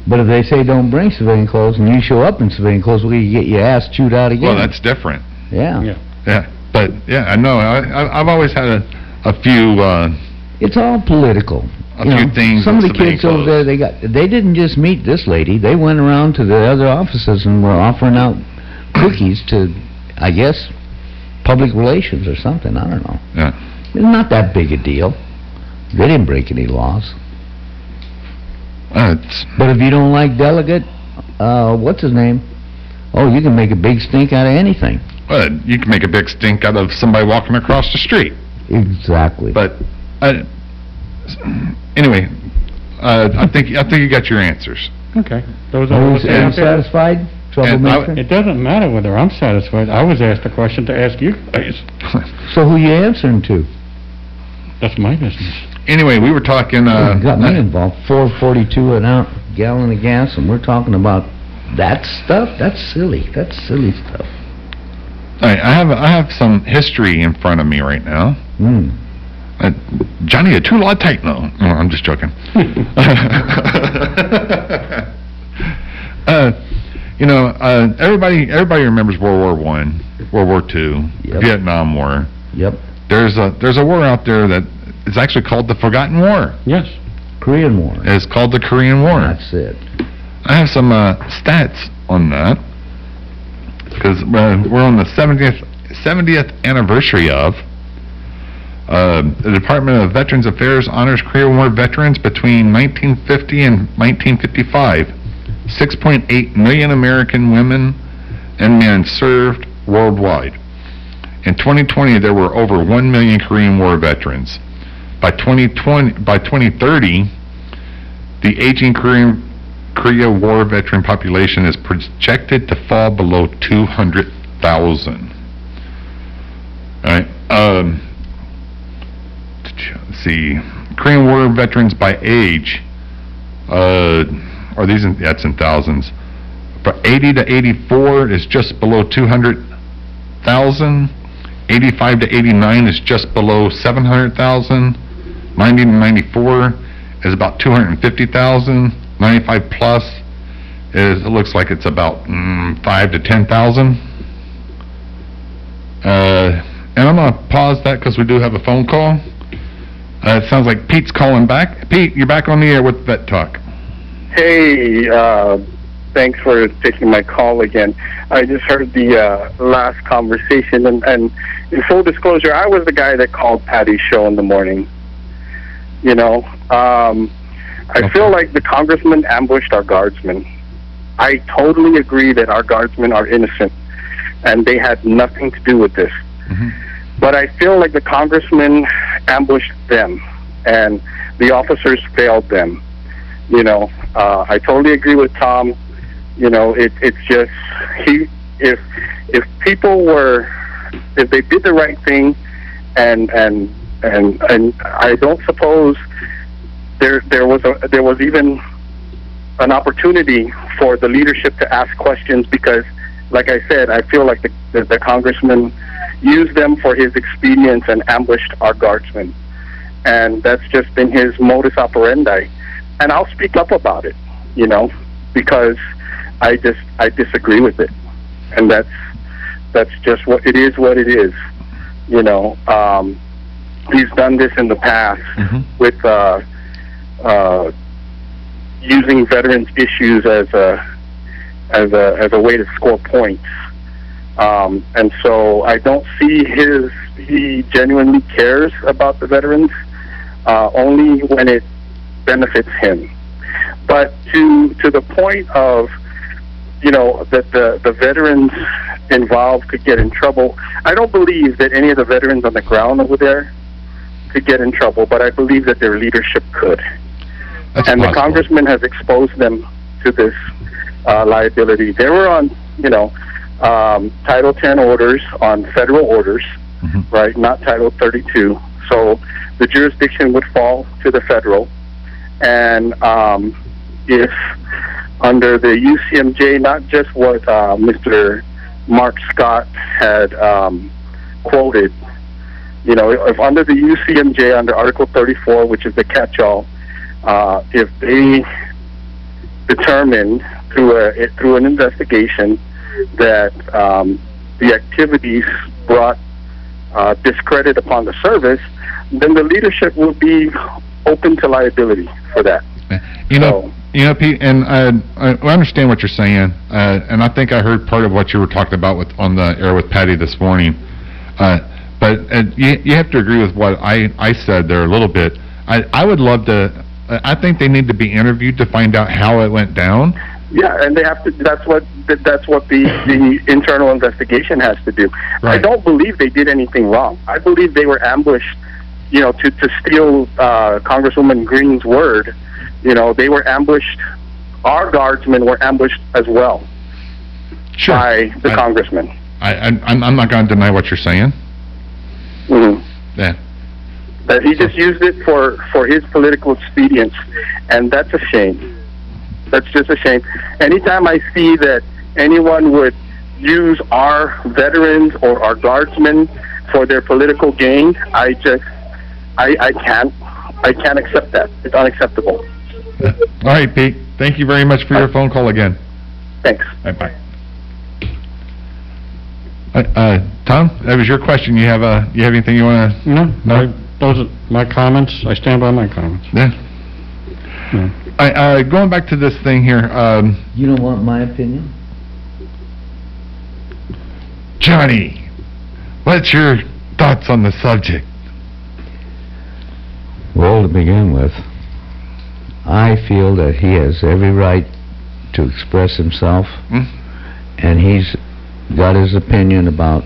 But if they say don't bring civilian clothes and you show up in civilian clothes, well, you get your ass chewed out again. Well, that's different. Yeah. Yeah. Yeah. But yeah, I know. I, I I've always had a, a few. Uh, It's all political. A You few know, things Some of the civilian kids over there, they got, they didn't just meet this lady. They went around to the other offices and were offering out cookies to, I guess, public relations or something. I don't know. Yeah. It's not that big a deal. They didn't break any laws. Uh, But if you don't like delegate, uh, what's his name? Oh, you can make a big stink out of anything. But you can make a big stink out of somebody walking across the street. Exactly. But, uh, anyway, uh, I think, I think you got your answers. Okay. Those are Always the things. unsatisfied? Troublemaker? It doesn't matter whether I'm satisfied. I was asked a question to ask you guys. So who you answering to? That's my business. Anyway, we were talking, uh... Got me involved. Four forty-two an out gallon of gas, and we're talking about that stuff? That's silly. That's silly stuff. Right, I have, I have some history in front of me right now. Hmm. Uh, Johnny, a two law tight no. no, I'm just joking. uh, you know, uh, everybody, everybody remembers World War One, World War Two, Vietnam War. Yep. There's a, there's a war out there that is actually called the Forgotten War. Yes. Korean War. It's called the Korean War. That's it. I have some uh, stats on that because uh, we're on the 70th 70th anniversary of uh, the Department of Veterans Affairs honors Korean War veterans between 1950 and 1955. 6.8 million American women and men served worldwide. In 2020, there were over 1 million Korean War veterans. By 2020, by 2030, the aging Korean Korea War veteran population is projected to fall below 200,000. All right. Um, let's see. Korean War veterans by age, uh, are these in, that's in thousands. For 80 to 84 is just below 200,000. 85 to 89 is just below 700,000. 90 to 94 is about 250,000. 95 plus is, it looks like it's about mm, 5 to 10,000. Uh, and I'm going to pause that because we do have a phone call. Uh, it sounds like Pete's calling back. Pete, you're back on the air with Vet Talk. Hey, uh, thanks for taking my call again. I just heard the uh, last conversation, and, and in full disclosure, I was the guy that called Patty's show in the morning. You know, um, I feel like the congressman ambushed our guardsmen. I totally agree that our guardsmen are innocent, and they had nothing to do with this. But I feel like the congressman ambushed them, and the officers failed them. You know, uh, I totally agree with Tom. You know, it, it's just he. If if people were, if they did the right thing, and and and and I don't suppose there there was a there was even an opportunity for the leadership to ask questions because, like I said, I feel like the the, the congressman used them for his expedience and ambushed our guardsmen, and that's just been his modus operandi. And I'll speak up about it, you know, because I just I disagree with it, and that's that's just what it is. What it is, you know. Um, he's done this in the past with uh, uh, using veterans issues as a as a as a way to score points. Um, and so I don't see his he genuinely cares about the veterans uh, only when it benefits him. But to to the point of you know that the the veterans involved could get in trouble. I don't believe that any of the veterans on the ground over there could get in trouble, but I believe that their leadership could. and the congressman has exposed them to this uh, liability. They were on, you know, um, Title 10 orders on federal orders, right? Not Title 32. So the jurisdiction would fall to the federal, and um, if under the UCMJ, not just what uh, Mr. Mark Scott had um, quoted, you know, if under the UCMJ, under Article 34, which is the catch-all, uh, if they determine through a through an investigation that um, the activities brought uh, discredit upon the service, then the leadership will be open to liability for that. You know, you know, Pete, and I, I understand what you're saying, uh, and I think I heard part of what you were talking about with on the air with Patty this morning. Uh, but uh, you, you have to agree with what I, I said there a little bit. I, I would love to. I think they need to be interviewed to find out how it went down. Yeah, and they have to. That's what that's what the the internal investigation has to do. I don't believe they did anything wrong. I believe they were ambushed. You know, to to steal uh, Congresswoman Greene's word. You know, they were ambushed. Our guardsmen were ambushed as well Sure. by the I- congressman. I, I, I'm, I'm not going to deny what you're saying. Mhm. Yeah. But he just used it for for his political expedience, and that's a shame. That's just a shame. Anytime I see that anyone would use our veterans or our guardsmen for their political gain, I just I I can't I can't accept that. It's unacceptable. All right, Pete. Thank you very much for your phone call again. Thanks. Bye bye. Uh, uh, Tom, that was your question. You have uh, you have anything you want to? No, I, those are my comments. I stand by my comments. Yeah. I, uh, going back to this thing here, um, You don't want my opinion? Johnny, what's your thoughts on the subject? Well, to begin with, I feel that he has every right to express himself, Hmm? and he's got his opinion about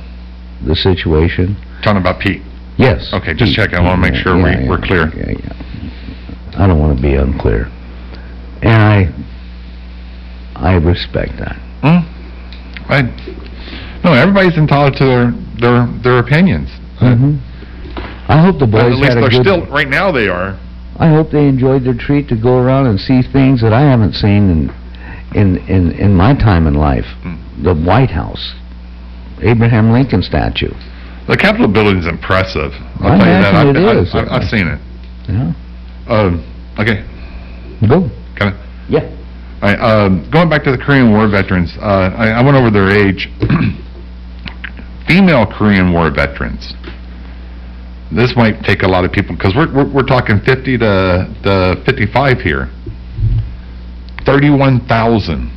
the situation. Talking about Pete. Yes. Okay, just Pete, checking. I want to make sure yeah, we, yeah, we're clear. Yeah, yeah. I don't want to be unclear. And I, I respect that. Hmm? I, no, everybody's entitled to their their their opinions. Mm -hmm. I hope the But boys at least they're still right now. They are. I hope they enjoyed their treat to go around and see things that I haven't seen in, in, in, in my time in life. Hmm. The White House, Abraham Lincoln statue. The Capitol building is impressive. I'll tell you that. I've, imagine it I've- is. I've, I've seen it. Yeah. Um, okay. Go. Kind of. Yeah. All right, um, going back to the Korean War veterans, uh, I, I went over their age. Female Korean War veterans. This might take a lot of people because we're, we're we're talking 50 to to 55 here. 31,000.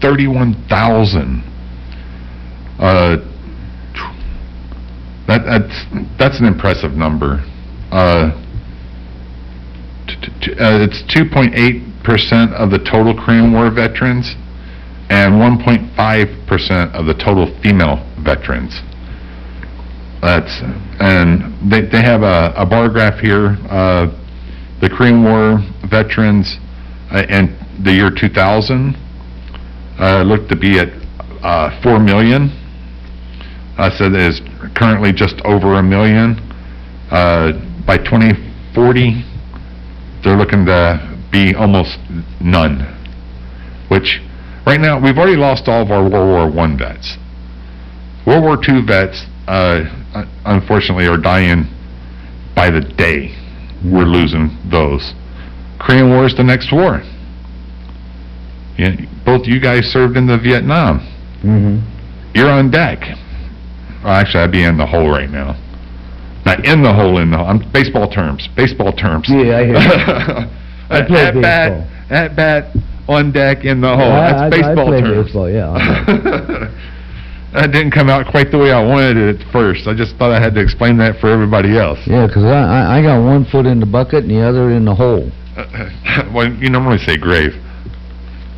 31,000. Uh, that that's that's an impressive number. Uh, uh, it's 2.8 percent of the total Korean War veterans, and 1.5 percent of the total female veterans. That's and they they have a, a bar graph here. Uh, the Korean War veterans uh, in the year 2000 uh, looked to be at uh, four million. I said currently just over a million. Uh, by 2040, they're looking to be almost none. Which, right now, we've already lost all of our World War One vets. World War Two vets, uh, unfortunately, are dying by the day. We're losing those. Korean War is the next war. Yeah, both you guys served in the Vietnam. Mm-hmm. You're on deck. Well, actually, I'd be in the hole right now. Not in the hole, in the I'm baseball terms. Baseball terms. Yeah, I hear you. I at, play at bat, at bat, on deck, in the hole. I- That's I- I baseball play terms. baseball, yeah, that didn't come out quite the way I wanted it at first. I just thought I had to explain that for everybody else. Yeah, 'cause I, I, I got one foot in the bucket and the other in the hole. well, you normally say grave.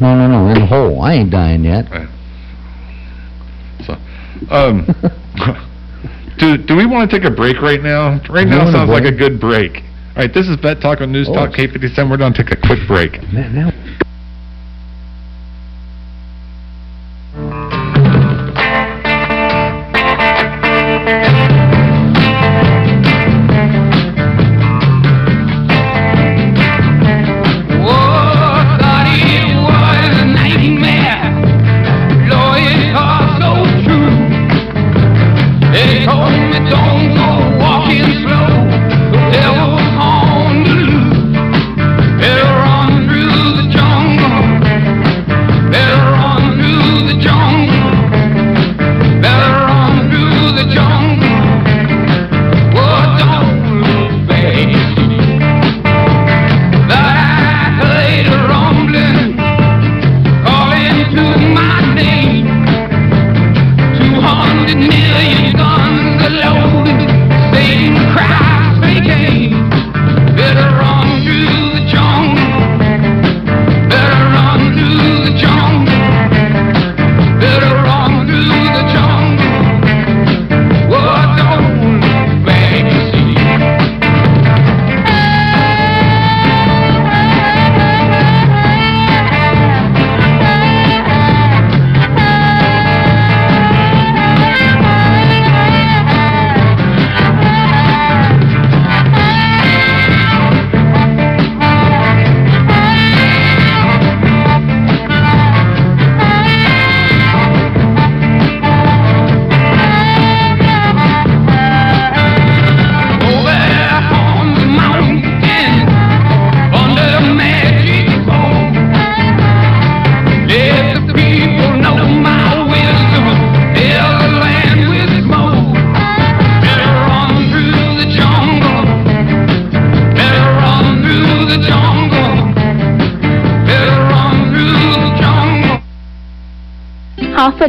No, no, no, in the hole. I ain't dying yet. So, um, do do we want to take a break right now? Right now sounds like a good break. All right, this is Vet Talk on News Oh, Talk K57. We're going to take a quick break. Man, now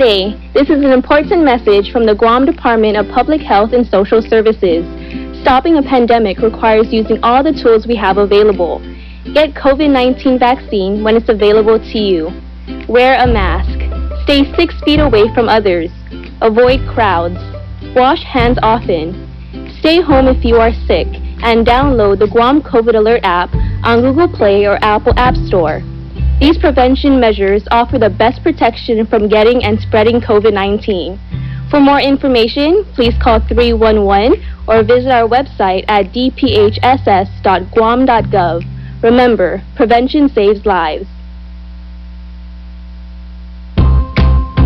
This is an important message from the Guam Department of Public Health and Social Services. Stopping a pandemic requires using all the tools we have available. Get COVID-19 vaccine when it's available to you. Wear a mask. Stay six feet away from others. Avoid crowds. Wash hands often. Stay home if you are sick and download the Guam COVID Alert app on Google Play or Apple App Store. These prevention measures offer the best protection from getting and spreading COVID-19. For more information, please call 311 or visit our website at dphss.guam.gov. Remember, prevention saves lives.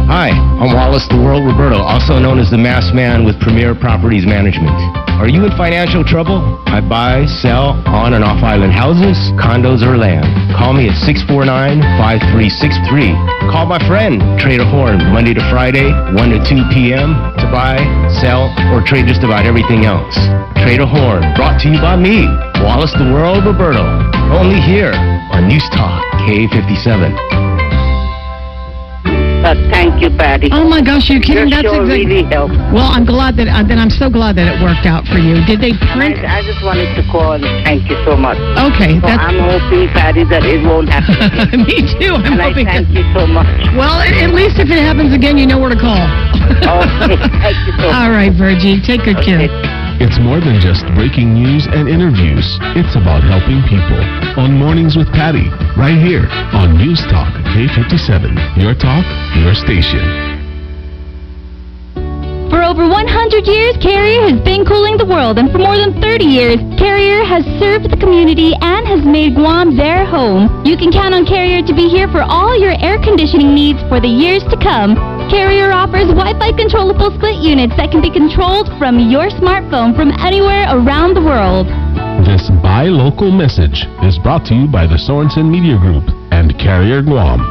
Hi, I'm Wallace the World Roberto, also known as the Mass Man with Premier Properties Management. Are you in financial trouble? I buy, sell on and off island houses, condos, or land. Call me at 649-5363. Call my friend, Trader Horn, Monday to Friday, 1 to 2 p.m. to buy, sell, or trade just about everything else. Trader Horn, brought to you by me, Wallace the World Roberto. Only here on News Talk, K57. Uh, thank you, Patty. Oh my gosh, you're kidding? Your That's show exact- really helped. Well, I'm glad that uh, then I'm so glad that it worked out for you. Did they print? I, I just wanted to call and thank you so much. Okay, So that's- I'm hoping, Patty, that it won't happen again. Me too. I'm and hoping. I thank you so much. Well, at, at least if it happens again, you know where to call. okay, thank you so All right, Virgie, take good care. It's more than just breaking news and interviews. It's about helping people. On Mornings with Patty, right here on News Talk K57. Your talk, your station. For over 100 years, Carrier has been cooling the world, and for more than 30 years, Carrier has served the community and has made Guam their home. You can count on Carrier to be here for all your air conditioning needs for the years to come. Carrier offers Wi-Fi controllable split units that can be controlled from your smartphone from anywhere around the world. This buy local message is brought to you by the Sorensen Media Group and Carrier Guam.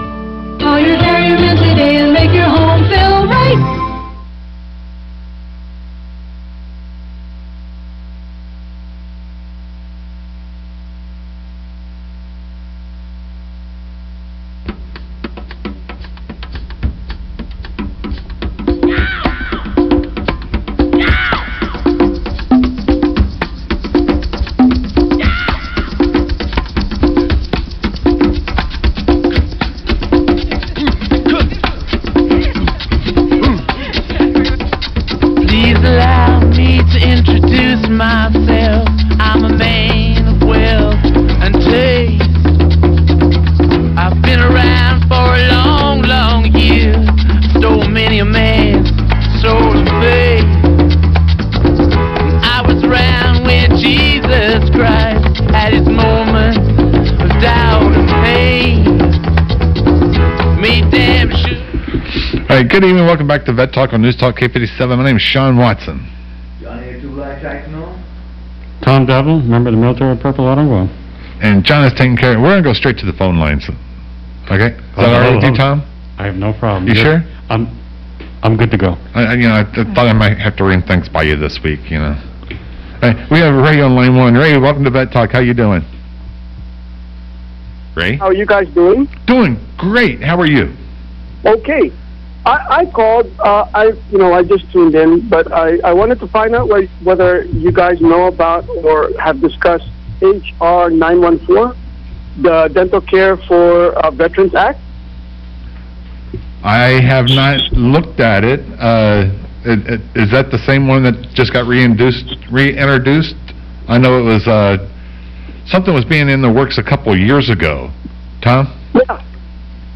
Call your Carrier today and make your home feel right. Back to Vet Talk on News Talk K57. My name is Sean Watson. Tom Devlin, member of the military of Purple Auto Well. And John is taking care of We're going to go straight to the phone lines. Okay? Is that all right with you, Tom? I have no problem. You Yes, sure? I'm, I'm good to go. I, I- you know, I th- thought I might have to ring things by you this week, you know. All right, we have Ray on line one. Ray, welcome to Vet Talk. How you doing? Ray? How are you guys doing? Doing great. How are you? Okay. I, I called, uh, I, you know, I just tuned in, but I, I wanted to find out whe- whether you guys know about or have discussed HR 914, the Dental Care for uh, Veterans Act. I have not looked at it. Uh, it, it, is that the same one that just got reintroduced? Reintroduced? I know it was uh, something was being in the works a couple of years ago. Tom? Yeah.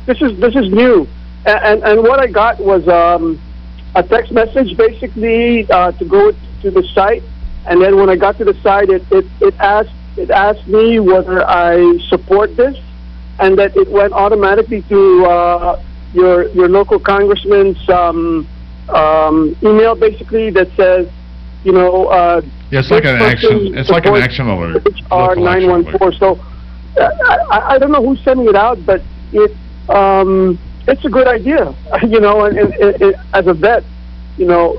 This is this is new, and and, what I got was um, a text message basically uh, to go to the site, and then when I got to the site, it it, it asked it asked me whether I support this, and that it went automatically to uh, your your local congressman's um, um, email, basically that says, you know. Uh, Yeah, it's like an action. It's like an action alert. HR nine one four. So uh, I, I don't know who's sending it out, but it um, it's a good idea. You know, and, and, and, and as a vet, you know,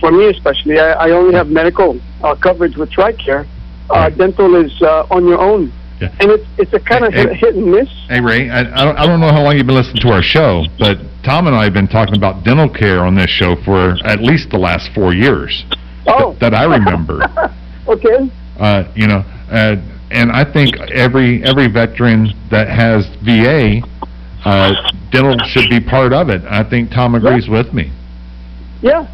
for me especially, I, I only have medical uh, coverage with TRICARE. Uh, dental is uh, on your own, and it's it's a kind of Hey, hit, hit and miss. Hey Ray, I, I don't I don't know how long you've been listening to our show, but Tom and I have been talking about dental care on this show for at least the last four years Oh. that I remember. Okay. uh, you know, uh, and I think every every veteran that has VA, uh, dental should be part of it. I think Tom agrees with me. Yeah.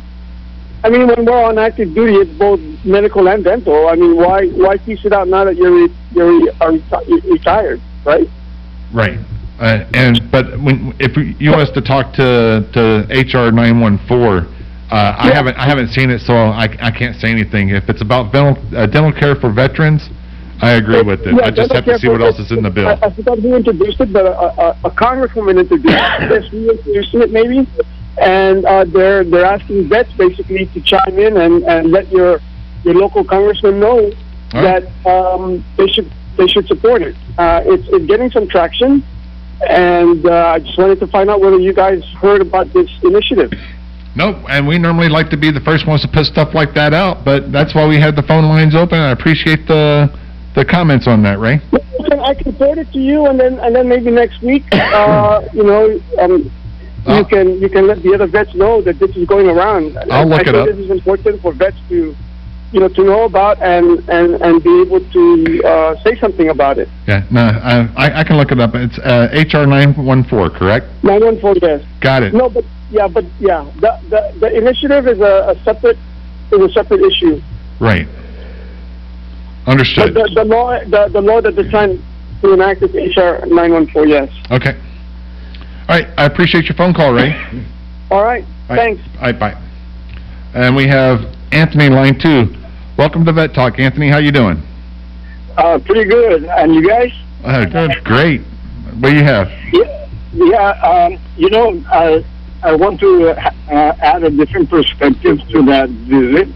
I mean, when we're on active duty, it's both medical and dental. I mean, why why piece it out now that you're you're re- are retired, right? Right. Uh, and but when if you want us to talk to to HR nine one four, uh, I haven't I haven't seen it, so I I can't say anything. If it's about dental uh, dental care for veterans, I agree with it. Yeah, I just have to see what else is in the bill. I, I forgot who introduced it, but a, a, a congresswoman introduced it. We introduced it maybe, and uh, they're they're asking vets basically to chime in and, and let your your local congressman know that um, they should they should support it. Uh, it's it's getting some traction, and uh, I just wanted to find out whether you guys heard about this initiative. Nope, and we normally like to be the first ones to put stuff like that out, but that's why we had the phone lines open. I appreciate the the comments on that, Ray. Listen, I can forward it to you, and then and then maybe next week, uh, you know, um, you can you can let the other vets know that this is going around. I'll look I it think up. This is important for vets to, you know, to know about and and and be able to uh, say something about it. Yeah, no, I I, can look it up. It's uh, HR nine one four, correct? Nine one four, yes. Got it. No, but yeah, but yeah, the the, the initiative is a, a separate is a separate issue. Right. Understood. the, the law the, the law that they're trying to enact is HR nine one four. Yes. Okay. All right, I appreciate your phone call, Ray. All right. All right. Thanks. All right, bye. And we have Anthony, line two. Welcome to Vet Talk. Anthony, how you doing? Uh, pretty good. And you guys? Uh, great. What do you have? Yeah, yeah. Um, you know, I I want to uh, add a different perspective to that visit.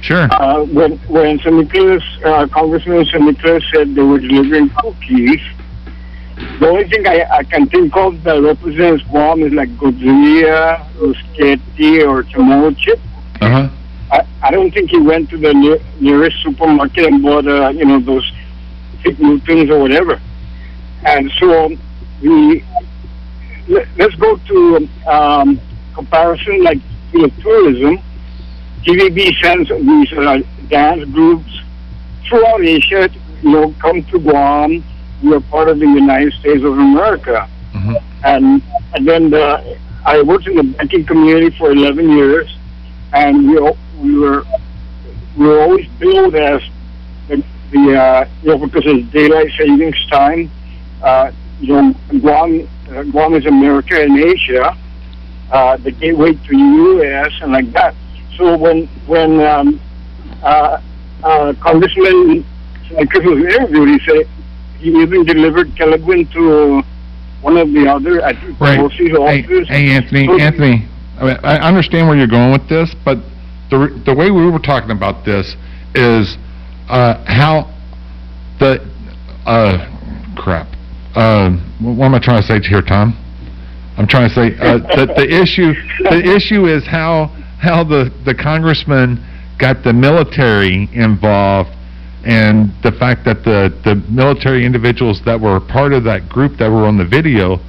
Sure. Uh, when when. Nicolas, uh, Congressman San Nicolas said they were delivering cookies, the only thing I, I can think of that represents Guam is like Godzilla, Ruschetti, or Chamorro chip. Uh-huh. I, I don't think he went to the near, nearest supermarket and bought, uh, you know, those thick Newtons or whatever. And so we let, let's go to um, comparison like you know, tourism. GVB sends these uh, dance groups throughout Asia, you know, come to Guam. We are part of the United States of America. And, and then the, I worked in the banking community for 11 years, and we, we were we were always billed as the, the uh, you know because it's daylight savings time. Uh, you know, Guam uh, Guam is America and Asia, uh, the gateway to the U.S. and like that. So when when um, uh, uh, Congressman Nicolas was interviewed, he said he even delivered kelaguen to one of the other I think Right. Pelosi's Hey, hey, Anthony, So- Anthony, I, mean, I understand where you're going with this, but the the way we were talking about this is uh, how the uh, crap. Uh, what am I trying to say here, Tom? I'm trying to say uh, that the issue the issue is how how the the congressman got the military involved and the fact that the the military individuals that were part of that group that were on the video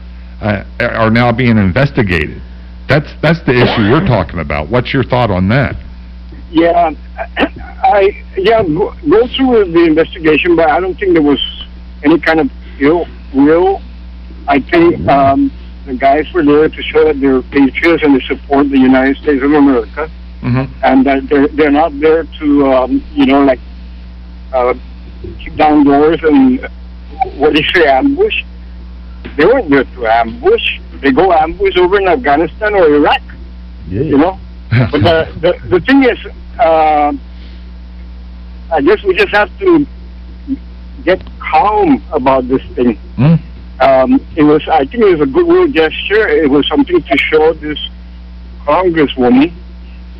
uh, are now being investigated. That's that's the issue we're talking about. What's your thought on that? Yeah, I yeah go, go through the investigation, but I don't think there was any kind of ill will. I think um, the guys were there to show that they're patriots and they support the United States of America, Mm-hmm. and that they're they're not there to um, you know like uh, kick down doors and what do you say ambush. They weren't there to ambush. They go ambush over in Afghanistan or Iraq. Yeah. You know. But the, the the thing is, uh, I guess we just have to get calm about this thing. Hmm? Um, it was, I think, it was a goodwill gesture. It was something to show this congresswoman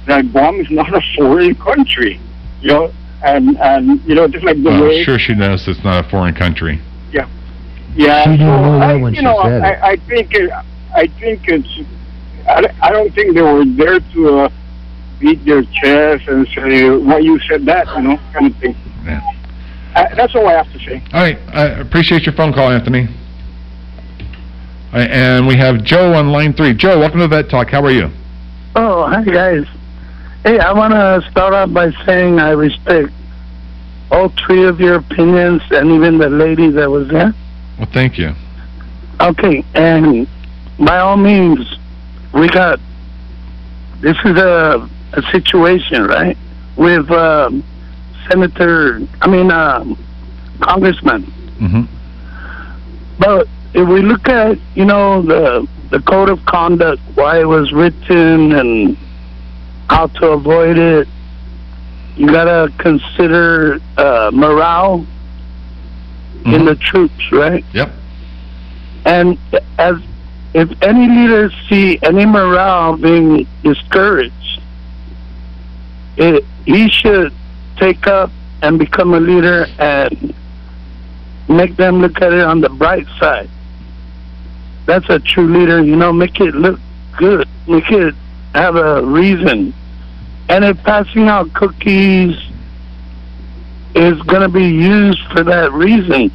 that Guam is not a foreign country. You know, and and you know, just like the Well, way, sure she knows it's not a foreign country. yeah, yeah. She didn't so that I, when you she know, said it. I, I think it, I think it's. I, I don't think they were there to uh, beat their chest and say, "Why you said that?" You know, kind of thing. Yeah. Uh, that's all I have to say. All right, I appreciate your phone call, Anthony. Right, and we have Joe on line three. Joe, welcome to Vet Talk. How are you? Oh, hi guys. Hey, I want to start off by saying I respect all three of your opinions and even the lady that was there. Well, thank you. Okay, and by all means, we got this is a a situation, right? With um, Senator, I mean, um, Congressman. Mm-hmm. But if we look at, you know, the the code of conduct, why it was written, and how to avoid it, you gotta consider uh, morale in the troops, right? Yep. And as if any leaders see any morale being discouraged, it, he should take up and become a leader and make them look at it on the bright side. That's a true leader, you know, make it look good, make it have a reason. And if passing out cookies is going to be used for that reason,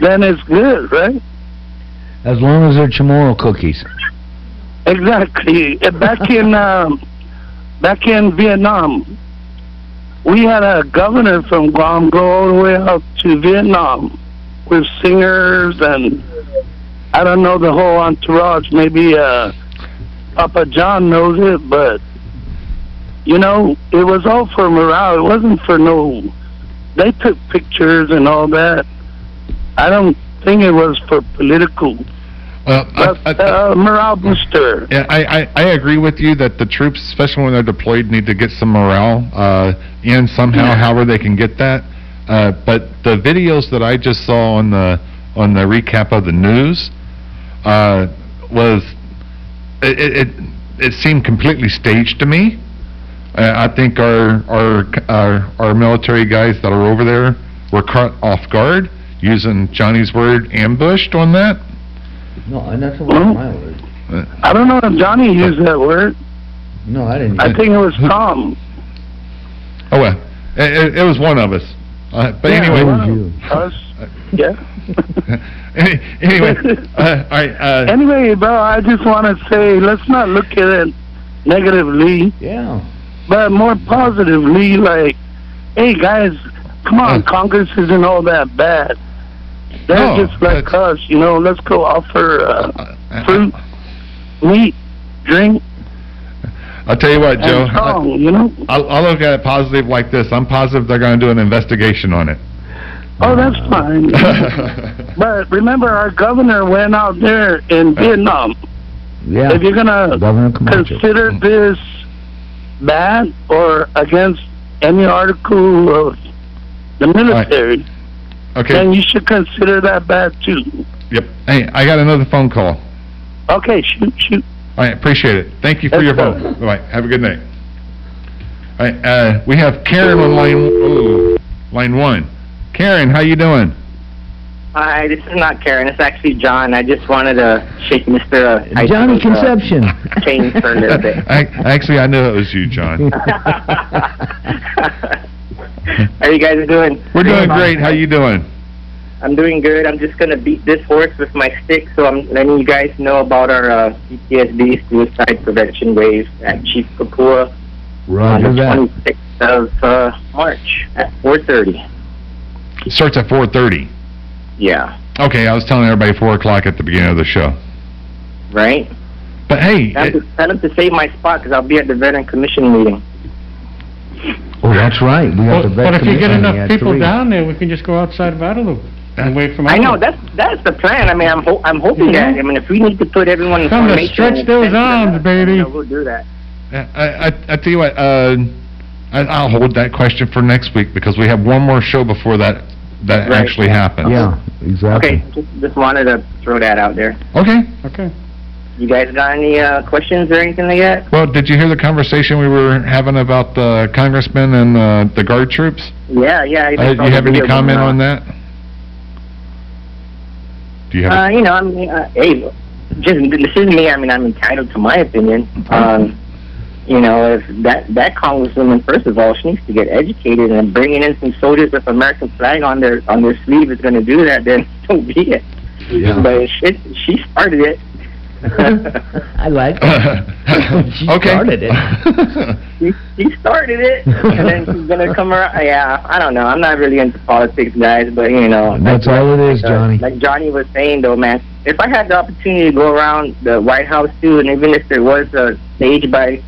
then it's good, right? As long as they're Chamorro cookies. Exactly. Uh, Back in um, back in Vietnam, we had a governor from Guam go all the way up to Vietnam with singers and I don't know the whole entourage. Maybe uh, Papa John knows it, but you know, it was all for morale. It wasn't for no. They took pictures and all that. I don't think it was for political. Well, But, uh, morale booster. Yeah, I, I, I agree with you that the troops, especially when they're deployed, need to get some morale uh, in somehow, however they can get that. Uh, but the videos that I just saw on the on the recap of the news uh, was it, it it it seemed completely staged to me. Uh, I think our our our our military guys that are over there were caught off guard, using Johnny's word, ambushed on that. No, and that's not my word. I don't know if Johnny used that word. No, I didn't. I think it was Tom. Oh well, it, it, it was one of us. Uh, but Yeah, anyway, one of Us. Yeah. Any- anyway, uh, all right. Uh, Anyway, bro, I just want to say, let's not look at it negatively. Yeah. But more positively, like, hey guys, come on, Congress isn't all that bad. They're No, just like us, you know. Let's go offer uh, fruit, meat, drink. I'll tell you what, Joe. strong, I, you know. I'll, I'll look at it positive like this. I'm positive they're going to do an investigation on it. Oh, that's fine. but remember, our governor went out there in Vietnam. Yeah. If you're gonna consider mm. this bad or against any article of the military, Okay. then you should consider that bad too. Yep. Hey, I got another phone call. Okay, shoot, shoot. All right, appreciate it. Thank you for Let's your go. phone. All right, have a good night. All right, uh, we have Karen on line, ooh, line one. Karen, how you doing? Hi, this is not Karen. It's actually John. I just wanted to shake Mr. Uh, Johnny Tyson's, uh, Conception. chain for a little bit. I, actually, I knew it was you, John. How you guys doing? We're doing great. How you doing? I'm doing good. I'm just gonna beat this horse with my stick, so I'm letting you guys know about our uh, PTSD suicide prevention wave at Chief Kepuha on Roger the that. 26th of uh, March at 4:30. It starts at 4:30. Yeah. Okay, I was telling everybody 4 o'clock at the beginning of the show. Right. But hey, Tell them, to, tell them to save my spot because I'll be at the Veteran Commission meeting. Oh, that's right. We But, got the but if you get enough people down there, we can just go outside of Adelup and wait for I know that's that's the plan. I mean, I'm ho- I'm hoping that. I mean, if we need to put everyone in Time to formation, stretch those send to the- arms, baby. you know, we'll do that. I, I, I tell you what, uh, I, I'll hold that question for next week because we have one more show before that that Right. actually happens. Yeah, exactly. Okay, just, just wanted to throw that out there. Okay. Okay. You guys got any uh, questions or anything like that? Well, did you hear the conversation we were having about the congressman and uh, the guard troops? Yeah, yeah. I Uh, you have any comment going on that? Do you have? Uh, you know, I mean, uh, hey, just this is me. I mean, I'm entitled to my opinion. Um, you know, if that that congresswoman, first of all, she needs to get educated, and bringing in some soldiers with American flag on their on their sleeve is going to do that. Then so be it. Yeah. But shit, she started it. I like She okay. started it. she, she started it, and then she's gonna come around. Yeah, I don't know. I'm not really into politics, guys, but you know. That's like- all it is, like, uh, Johnny. Like Johnny was saying, though, man. If I had the opportunity to go around the White House too, and even if there was a stage by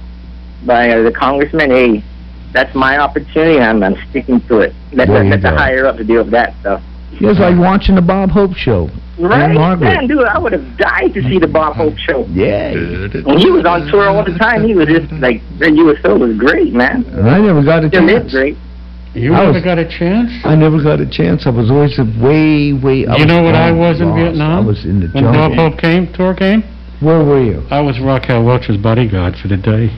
by uh, the congressman, hey, that's my opportunity, and I'm, I'm sticking to it. Let There the, let the higher up to deal with that stuff. It's like watching the Bob Hope show. Right, And Margaret. man, dude, I would have died to see the Bob mm-hmm. Hope show. Yeah. When he was on tour all the time, he was just like the USO was great, man. And I never got a Still is chance. great. You I never was- got a chance? I never got a chance. I was always a way, way. I you know what I long was in lost. Vietnam? I was in the When Bob. Hope came, tour came? Where were you? I was Raquel Welch's bodyguard for the day.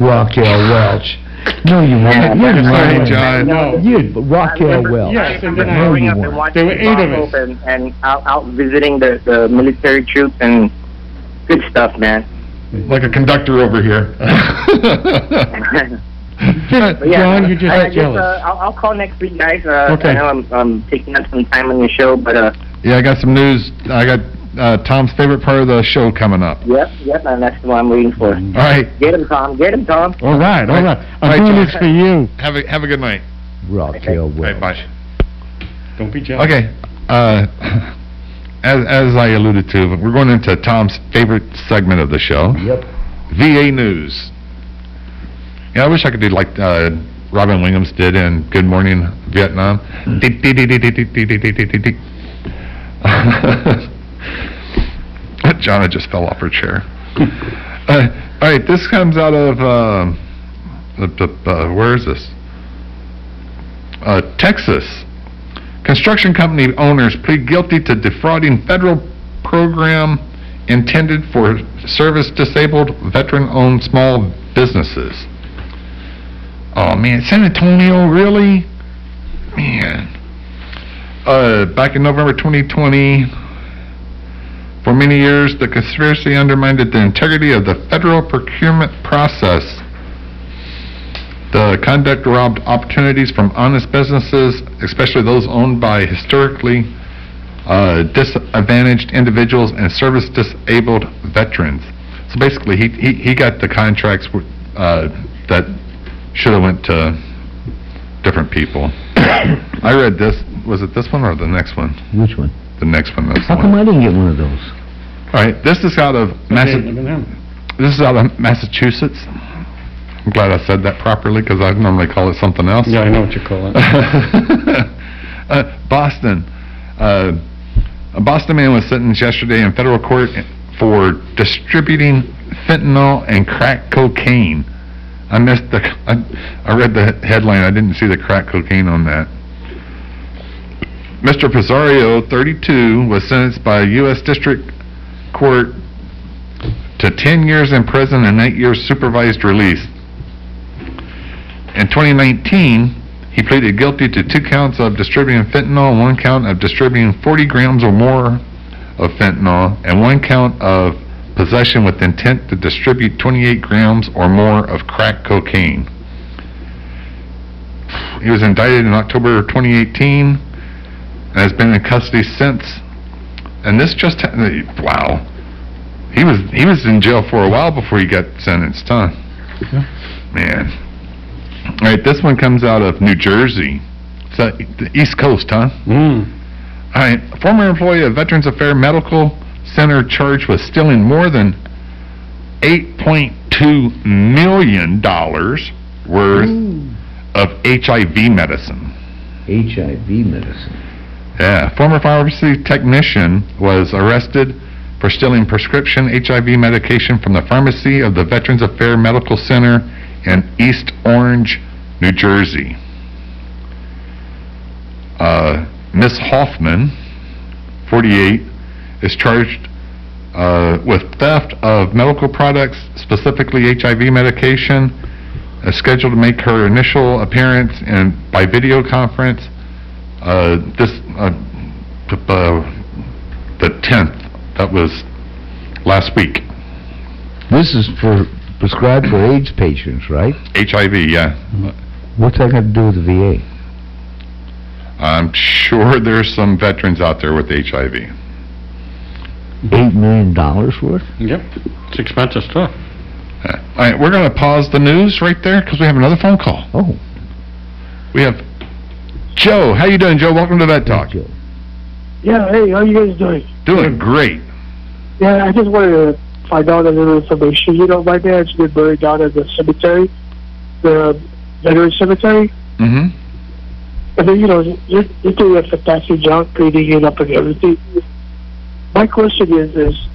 Raquel Welch. No, you weren't. Yeah, You sorry, weren't. John. No. You, Raquel I remember, Welch. I remember no, growing you up and weren't. watching There were eight of us. And, and out, out visiting the, the military troops and good stuff, man. like a conductor over here. But yeah, John, you're just I, I guess, jealous. uh, I'll, I'll call next week, guys. Uh, Okay. I know I'm, I'm taking up some time on your show, but uh, yeah, I got some news. I got uh, Tom's favorite part of the show coming up. yep, yep, and that's what I'm waiting for. All right. Get him, Tom. Get him, Tom. All right, all right. I'm All right, doing John. this for you. Have a have a good night. Raquel All right, Welch. bye. Don't be jealous. Okay. Uh, as as I alluded to, we're going into Tom's favorite segment of the show. Yep. VA news. Yeah, I wish I could do like uh, Robin Williams did in Good Morning Vietnam. Jonna just fell off her chair. uh, all right, this comes out of the, the, uh, where is this? Uh, Texas. Construction company owners plead guilty to defrauding federal program intended for service-disabled, veteran-owned small businesses. Oh, man, San Antonio, really? Man. Uh, back in November 2020, for many years, the conspiracy undermined the integrity of the federal procurement process. The conduct robbed opportunities from honest businesses, especially those owned by historically uh, disadvantaged individuals and service-disabled veterans. So basically, he, he, he got the contracts uh, that should have went to different people. I read this, was it this one or the next one? Which one? The next one. That's How come one. I didn't get one of those? All right, this is out of Massa- this is out of Massachusetts. I'm glad I said that properly because I normally call it something else. Yeah, I know what you call it. uh, Boston. Uh, a Boston man was sentenced yesterday in federal court for distributing fentanyl and crack cocaine. I missed the. I, I read the headline. I didn't see the crack cocaine on that. Mr. Pizarro, 32, was sentenced by a U.S. District Court to 10 years in prison and 8 years supervised release. In 2019, he pleaded guilty to two counts of distributing fentanyl one count of distributing 40 grams or more of fentanyl and one count of possession with intent to distribute 28 grams or more of crack cocaine. He was indicted in October 2018 and has been in custody since. And this just, ha- wow. He was, he was in jail for a while before he got sentenced, huh? Man. All right, this one comes out of New Jersey. It's uh, the East Coast, huh? Mm. All right, former employee of Veterans Affairs Medical Center charged with stealing more than $8.2 million worth of HIV medicine. HIV medicine. Yeah, former pharmacy technician was arrested for stealing prescription HIV medication from the pharmacy of the Veterans Affairs Medical Center in East Orange, New Jersey. Uh, Miss Hoffman, 48, is charged uh, with theft of medical products, specifically HIV medication, is scheduled to make her initial appearance in, by video conference uh, this, uh, uh, the 10th, that was last week. This is for prescribed for AIDS patients, right? HIV, yeah. What's that got to do with the VA? I'm sure there's some veterans out there with HIV. eight million dollars worth? Yep, it's expensive stuff. All right, we're going to pause the news right there because we have another phone call. Oh. We have Joe. How you doing, Joe? Welcome to Vet Talk. Yeah, hey, how you guys doing? Doing great. Yeah, I just wanted to find out a little information. You know, my dad's been buried down at the cemetery, the veteran cemetery. Mm-hmm. And then, you know, you're, you're doing a fantastic job cleaning it up and everything. My question is, is,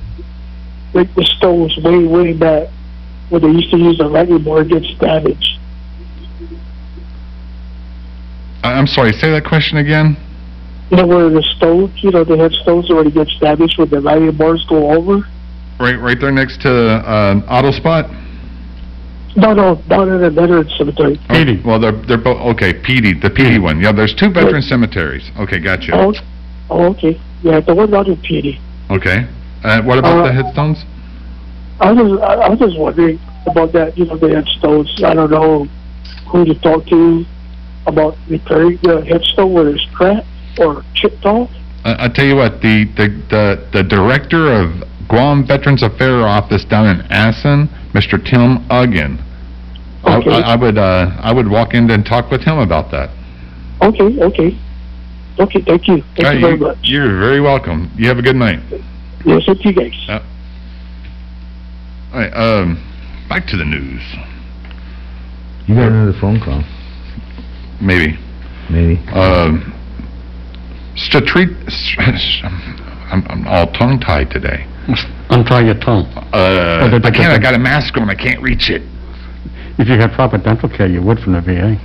like the stones way, way back, when they used to use a lightning board gets damaged. I- I'm sorry. Say that question again. You know, where the stones, you know, they have stones where it gets damaged when the lightning boards go over. Right, right there next to uh, Auto Spot. No, no, down in the veteran cemetery. Piti. Well, they're they're both okay. Piti, the Piti one. Yeah, there's two veteran cemeteries. Okay, gotcha. Oh, oh, okay. Yeah, the one down in Piti. Okay. Uh, what about Uh, the headstones? I was I, I was just wondering about that. You know, the headstones. I don't know who to talk to about repairing the headstone where it's cracked or chipped off. Uh, I tell you what, the, the the the director of Guam Veterans Affairs Office down in Asan, Mr. Tim Uggan. I- Okay. I, I would uh, I would walk in and talk with him about that. Okay, okay, okay. Thank you. Thank All right, you very you- much. You're very welcome. You have a good night. Yes, thank you guys. Yep. All right, um, back to the news. You got another phone call? Maybe. Maybe. Um, Statreat, I'm, I'm all tongue-tied today. Untie your tongue. Uh, I can't, I got a mask on, I can't reach it. If you had proper dental care, you would from the VA.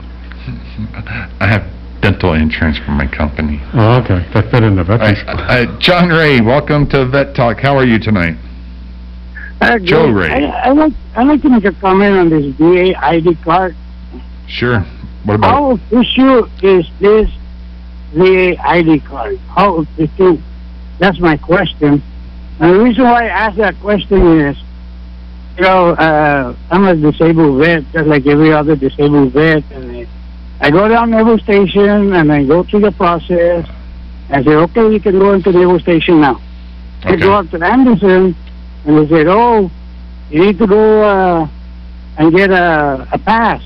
I have dental insurance from my company. Oh, okay, that fit in the All veterans. right, uh, John Ray, welcome to Vet Talk. How are you tonight? Uh, Joe. Ray. I, I like I like to make a comment on this VA ID card. Sure. What about How official is this VA ID card? How official? That's my question. And the reason why I ask that question is, you know, uh, I'm a disabled vet, just like every other disabled vet, and I, I go down Naval Station and I go through the process. and say, okay, you can go into Naval Station now. I go up to Andersen, and they said, oh, you need to go uh, and get a, a pass.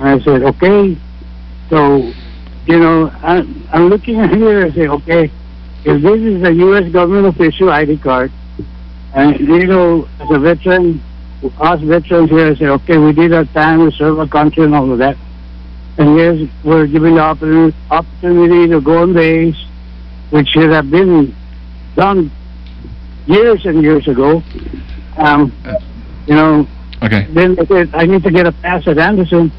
I said, okay. So, you know, I, I'm looking at here and say, okay, if this is a U.S. government official ID card, and, you know, as a veteran, us veterans here, I say, okay, we did our time, we serve our country and all of that. And yes, we're given the opportunity, opportunity to go on base, which should have been done years and years ago. Um, you know, Okay. then I said, I need to get a pass at Andersen.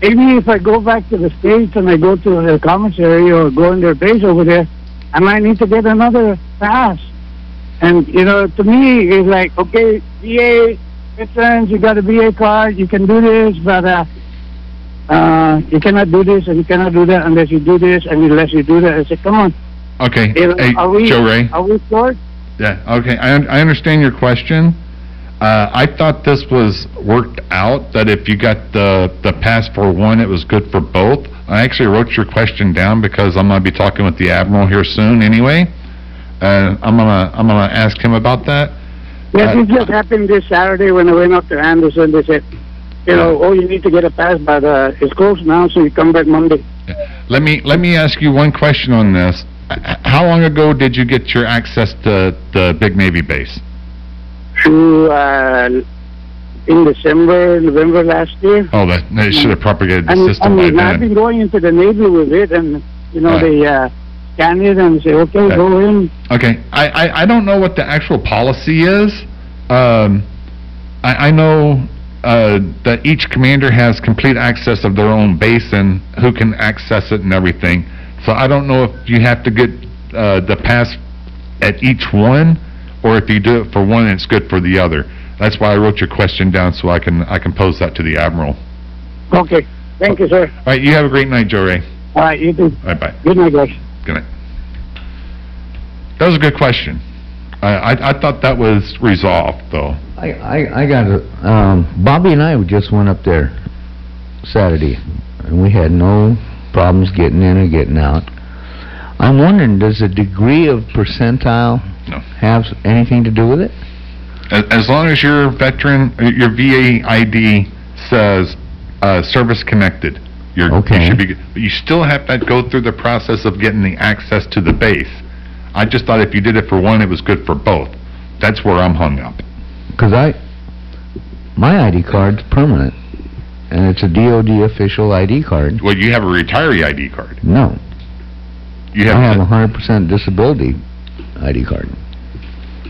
Maybe if I go back to the States and I go to the commissary or go in their base over there, I might need to get another pass. And, you know, to me, it's like, okay, VA, veterans, you got a VA card, you can do this, but, uh, uh, you cannot do this and you cannot do that unless you do this and unless you do that. I said, come on. Okay. You know, Hey, are we, Joe Ray. Are we short? Yeah, okay, I, I understand your question. Uh, I thought this was worked out, that if you got the, the pass for one, it was good for both. I actually wrote your question down because I'm gonna be talking with the Admiral here soon anyway. Uh, I'm gonna, I'm gonna ask him about that. Yes, Uh, it just happened this Saturday when I went up to Andersen. They said, you know, oh, you need to get a pass, but uh, it's closed now, so you come back Monday. Let me, let me ask you one question on this. How long ago did you get your access to the big Navy base? To, uh, in December, November last year. Oh, that, they should have propagated the And, I system by mean, I've been going into the Navy with it, and, you know, Right. they uh, scan it and say, okay, Okay. go in. Okay, I, I, I don't know what the actual policy is. Um, I, I know, uh, that each commander has complete access of their own base and who can access it and everything. So I don't know if you have to get, uh, the pass at each one, or if you do it for one, it's good for the other. That's why I wrote your question down, so I can, I can pose that to the Admiral. Okay, thank you, sir. All right, you have a great night, Joe Ray. All right, you too. All right, bye. Good night, guys. Good night. That was a good question. I, I, I thought that was resolved, though. I, I, I got a, um, Bobby and I just went up there Saturday, and we had no problems getting in or getting out. I'm wondering, does the degree of percentile No. have anything to do with it? As, as long as your veteran, uh, your VA ID says, uh, service connected, you're, Okay. you should be, good. but you still have to go through the process of getting the access to the base. I just thought if you did it for one, it was good for both. That's where I'm hung up. Because I, my ID card's permanent, and it's a DOD official ID card. Well, you have a retiree ID card. No, You I have have, a hundred percent disability ID card.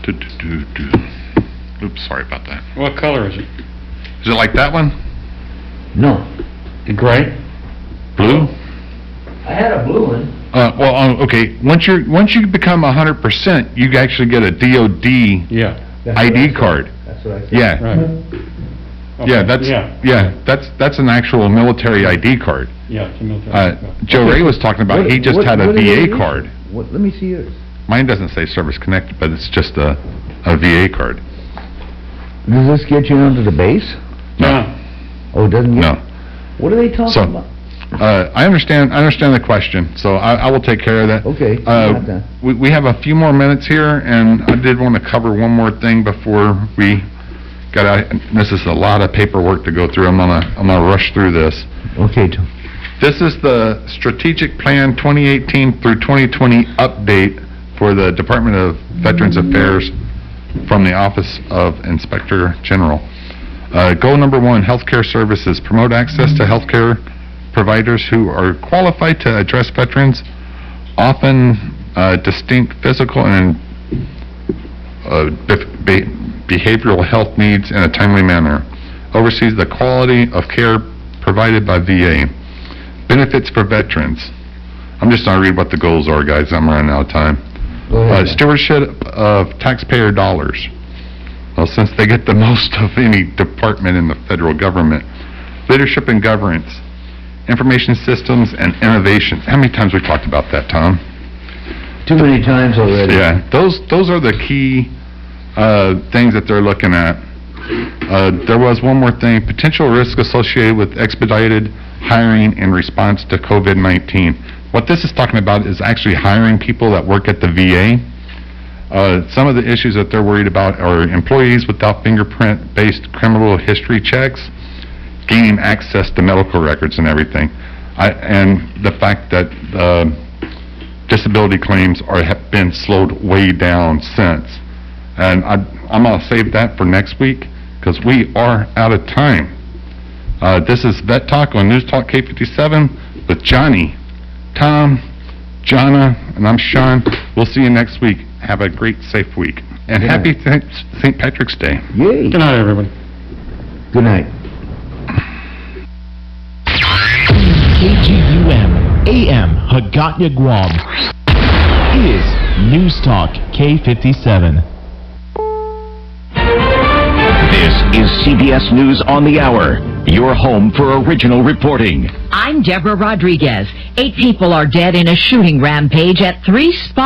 do, do, do, do. Oops, sorry about that. What color is it? Is it like that one? No. Gray? Blue? I had a blue one. Uh, well, uh, okay, once you're, once you become a hundred percent, you actually get a DOD Yeah. ID card. That's what I said. Yeah. Right. Yeah, Okay, that's, Yeah, yeah, that's, that's an actual military ID card. yeah, it's a military. Uh, Joe Ray was talking about, What- he just what- had a what is VA it? card. What, let me see yours. Mine doesn't say service connected, but it's just a, a VA card. Does this get you onto the base? No. Oh, it doesn't get? No. What are they talking So- about? Uh, I understand, I understand the question, so I, I will take care of that. Okay, Uh, got that. we, we have a few more minutes here, and I did want to cover one more thing before we got. This is a lot of paperwork to go through. I'm gonna, I'm gonna rush through this. Okay, Tom. This is the Strategic Plan 2018 through 2020 update for the Department of Veterans Affairs from the Office of Inspector General. Uh, Goal number one, healthcare services. Promote access to healthcare providers who are qualified to address veterans, often uh, distinct physical and uh, behavioral health needs in a timely manner. Oversees the quality of care provided by VA. Benefits for veterans. I'm just gonna read what the goals are, guys. I'm running out of time. Uh, stewardship of taxpayer dollars. Well, since they get the most of any department in the federal government. Leadership and governance. Information systems and innovations. How many times we talked about that, Tom? Too many times already. Yeah, those, those are the key, uh, things that they're looking at. Uh, there was one more thing, potential risk associated with expedited hiring in response to COVID-19. What this is talking about is actually hiring people that work at the VA. Uh, some of the issues that they're worried about are employees without fingerprint-based criminal history checks, gaining access to medical records and everything. I, and the fact that, uh, disability claims are, have been slowed way down since. And I, I'm gonna save that for next week, because we are out of time. Uh, this is Vet Talk on News Talk K57 with Johnny, Tom, Jonna, and I'm Sean. We'll see you next week. Have a great, safe week. And Good happy St. Patrick's Day. Yay. Good night, everybody. Good night. KGUM, AM, Hagåtña, Guam, is News Talk K57. This is CBS News on the Hour, your home for original reporting. I'm Deborah Rodriguez. Eight people are dead in a shooting rampage at three spots.